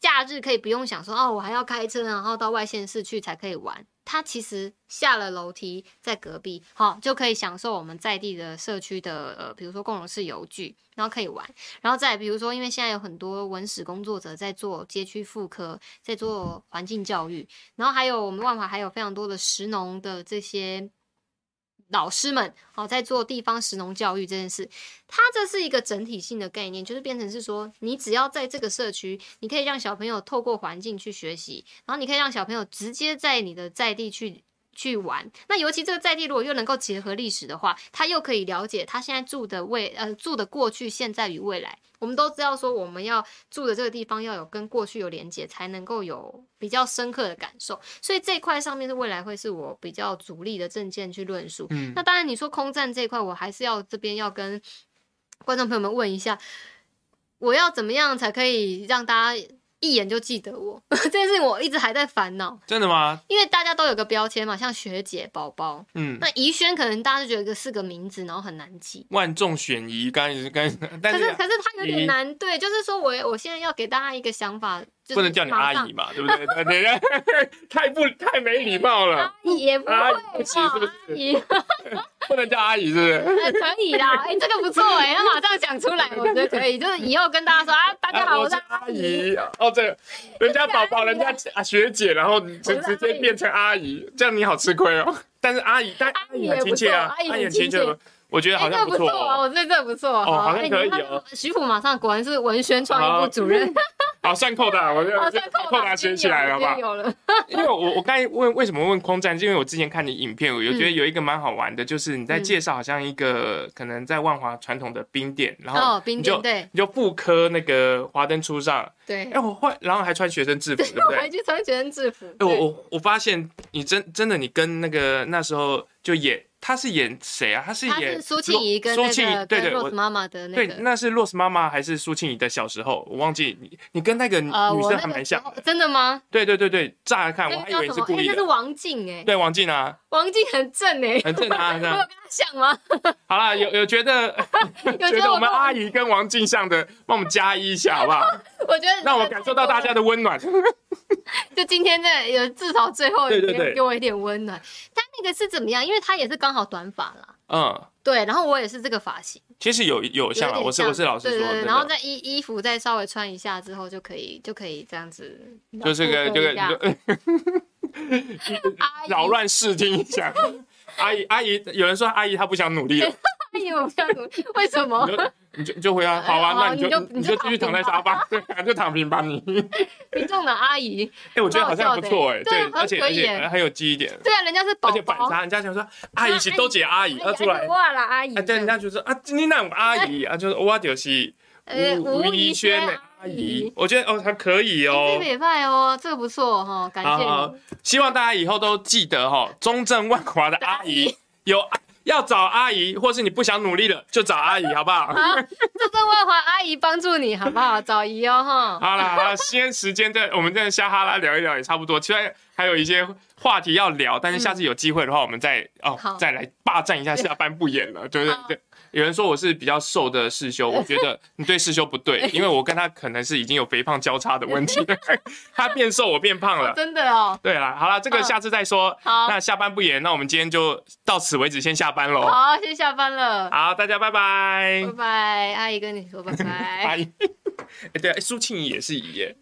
C: 假日可以不用想说哦，我还要开车，然后到外县市去才可以玩。他其实下了楼梯在隔壁，好就可以享受我们在地的社区的呃，比如说共融式游具，然后可以玩，然后再比如说，因为现在有很多文史工作者在做街区复刻，在做环境教育，然后还有我们万华还有非常多的石农的这些。老师们，好，在做地方食农教育这件事，它这是一个整体性的概念，就是变成是说，你只要在这个社区，你可以让小朋友透过环境去学习，然后你可以让小朋友直接在你的在地去。去玩，那尤其这个在地如果又能够结合历史的话，他又可以了解他现在住的未呃住的过去、现在与未来。我们都知道说，我们要住的这个地方要有跟过去有连接，才能够有比较深刻的感受。所以这一块上面的未来会是我比较主力的证件去论述。嗯，那当然你说空战这一块，我还是要这边要跟观众朋友们问一下，我要怎么样才可以让大家。一眼就记得我 <laughs> 这件事情，我一直还在烦恼。
B: 真的吗？
C: 因为大家都有个标签嘛，像学姐、宝宝，嗯，那怡萱可能大家就觉得个四个名字，然后很难记。
B: 万众选宜，刚刚刚，
C: 可是可是他有点难，对，就是说我我现在要给大家一个想法。
B: 不能叫你阿姨嘛，对不对？<laughs> 太不太没礼貌了。
C: 阿姨也不会，
B: 不是不是？阿姨 <laughs> 不能叫阿姨，是不是？
C: 可以啦，哎，这个不错哎，他马上讲出来，我觉得可以。就是以后跟大家说啊，大家好，我是阿姨。
B: 哦，这个人家宝宝，人家啊学姐，然后直直接变成阿姨，这样你好吃亏哦。但是阿姨，但阿姨很亲切啊，阿姨很亲切。我觉得好像不错啊，
C: 我觉得这不错。
B: 哦，好像可以哦。
C: 徐府马上果然是文宣创意部主任。<laughs> <laughs>
B: 好，算扣的，我就扣打学起来了吧。<laughs> 因为我我刚才问为什么问空战，是因为我之前看你影片，我觉得有一个蛮好玩的，就是你在介绍好像一个可能在万华传统的冰店，然后你就你就复刻那个华灯初上，
C: 对，
B: 哎我换，然后还穿学生制服，对不对？
C: 还去穿学生制服。
B: 哎我我我发现你真真的你跟那个那时候就演。他是演谁啊？他是演
C: 苏庆怡跟苏庆怡对对，Rose 妈妈的那个。
B: 对，那是 Rose 妈妈还是苏庆怡的小时候？我忘记你，你跟那个女生还蛮像。
C: 真的吗？
B: 对对对对，乍一看我还以为是故意的。
C: 那是王静哎。
B: 对，王静啊。
C: 王静很正哎。
B: 很正啊，<laughs> 这样。
C: 我有跟她像吗？<laughs>
B: 好啦，有 <laughs> 有觉得觉得我们阿姨跟王静像的，帮我们加一一下好不好？
C: 我觉得
B: 让我感受到大家的温暖。<laughs>
C: 就今天这有至少最后一点给我一点温暖。那个是怎么样？因为他也是刚好短发啦。
B: 嗯，
C: 对，然后我也是这个发型。
B: 其实有有像啊，我是我是老师说的。对对，
C: 然后再衣衣服再稍微穿一下之后，就可以就可以这样子。<laughs>
B: 就这个这个扰乱视听一下。阿姨阿姨，有人说阿姨她不想努力了。
C: 阿姨我不想努力，为什么？
B: 你就你就回答，好啊，那你就你就继续躺在沙发，对，就躺平吧你。<laughs>
C: 民众的阿姨，
B: 哎，我觉得好像不错哎，对，而且而且很有记忆点。
C: 对啊，人家是宝宝，而且
B: 反差，人家想说 <laughs> 阿姨是都姐阿姨，要出来
C: 哇啦阿姨，
B: 对，人家就说啊，今天那种阿姨啊，就是我就是吴吴宜萱的阿姨，我觉得哦还可以哦，
C: 美派哦，这个不错哈，感谢你。
B: 希望大家以后都记得哈，中正万华的阿姨 <laughs> 有。要找阿姨，或是你不想努力了，就找阿姨，好不好？好，
C: 这个万华阿姨帮助你，好不好？找姨哦，哈。
B: 好了，好啦，先时间在，我们在瞎哈拉聊一聊也差不多。其实还有一些话题要聊，但是下次有机会的话，我们再、嗯、哦，再来霸占一下下班不演了，对不对？对。有人说我是比较瘦的世修，我觉得你对世修不对，因为我跟他可能是已经有肥胖交叉的问题，<laughs> 他变瘦我变胖了，
C: 真的哦。
B: 对了，好了，这个下次再说。好，那下班不演，那我们今天就到此为止，先下班喽。
C: 好，先下班了。
B: 好，大家拜拜。
C: 拜拜，阿姨跟你说拜拜。
B: 阿姨，<laughs> 哎对啊，苏庆怡也是姨耶。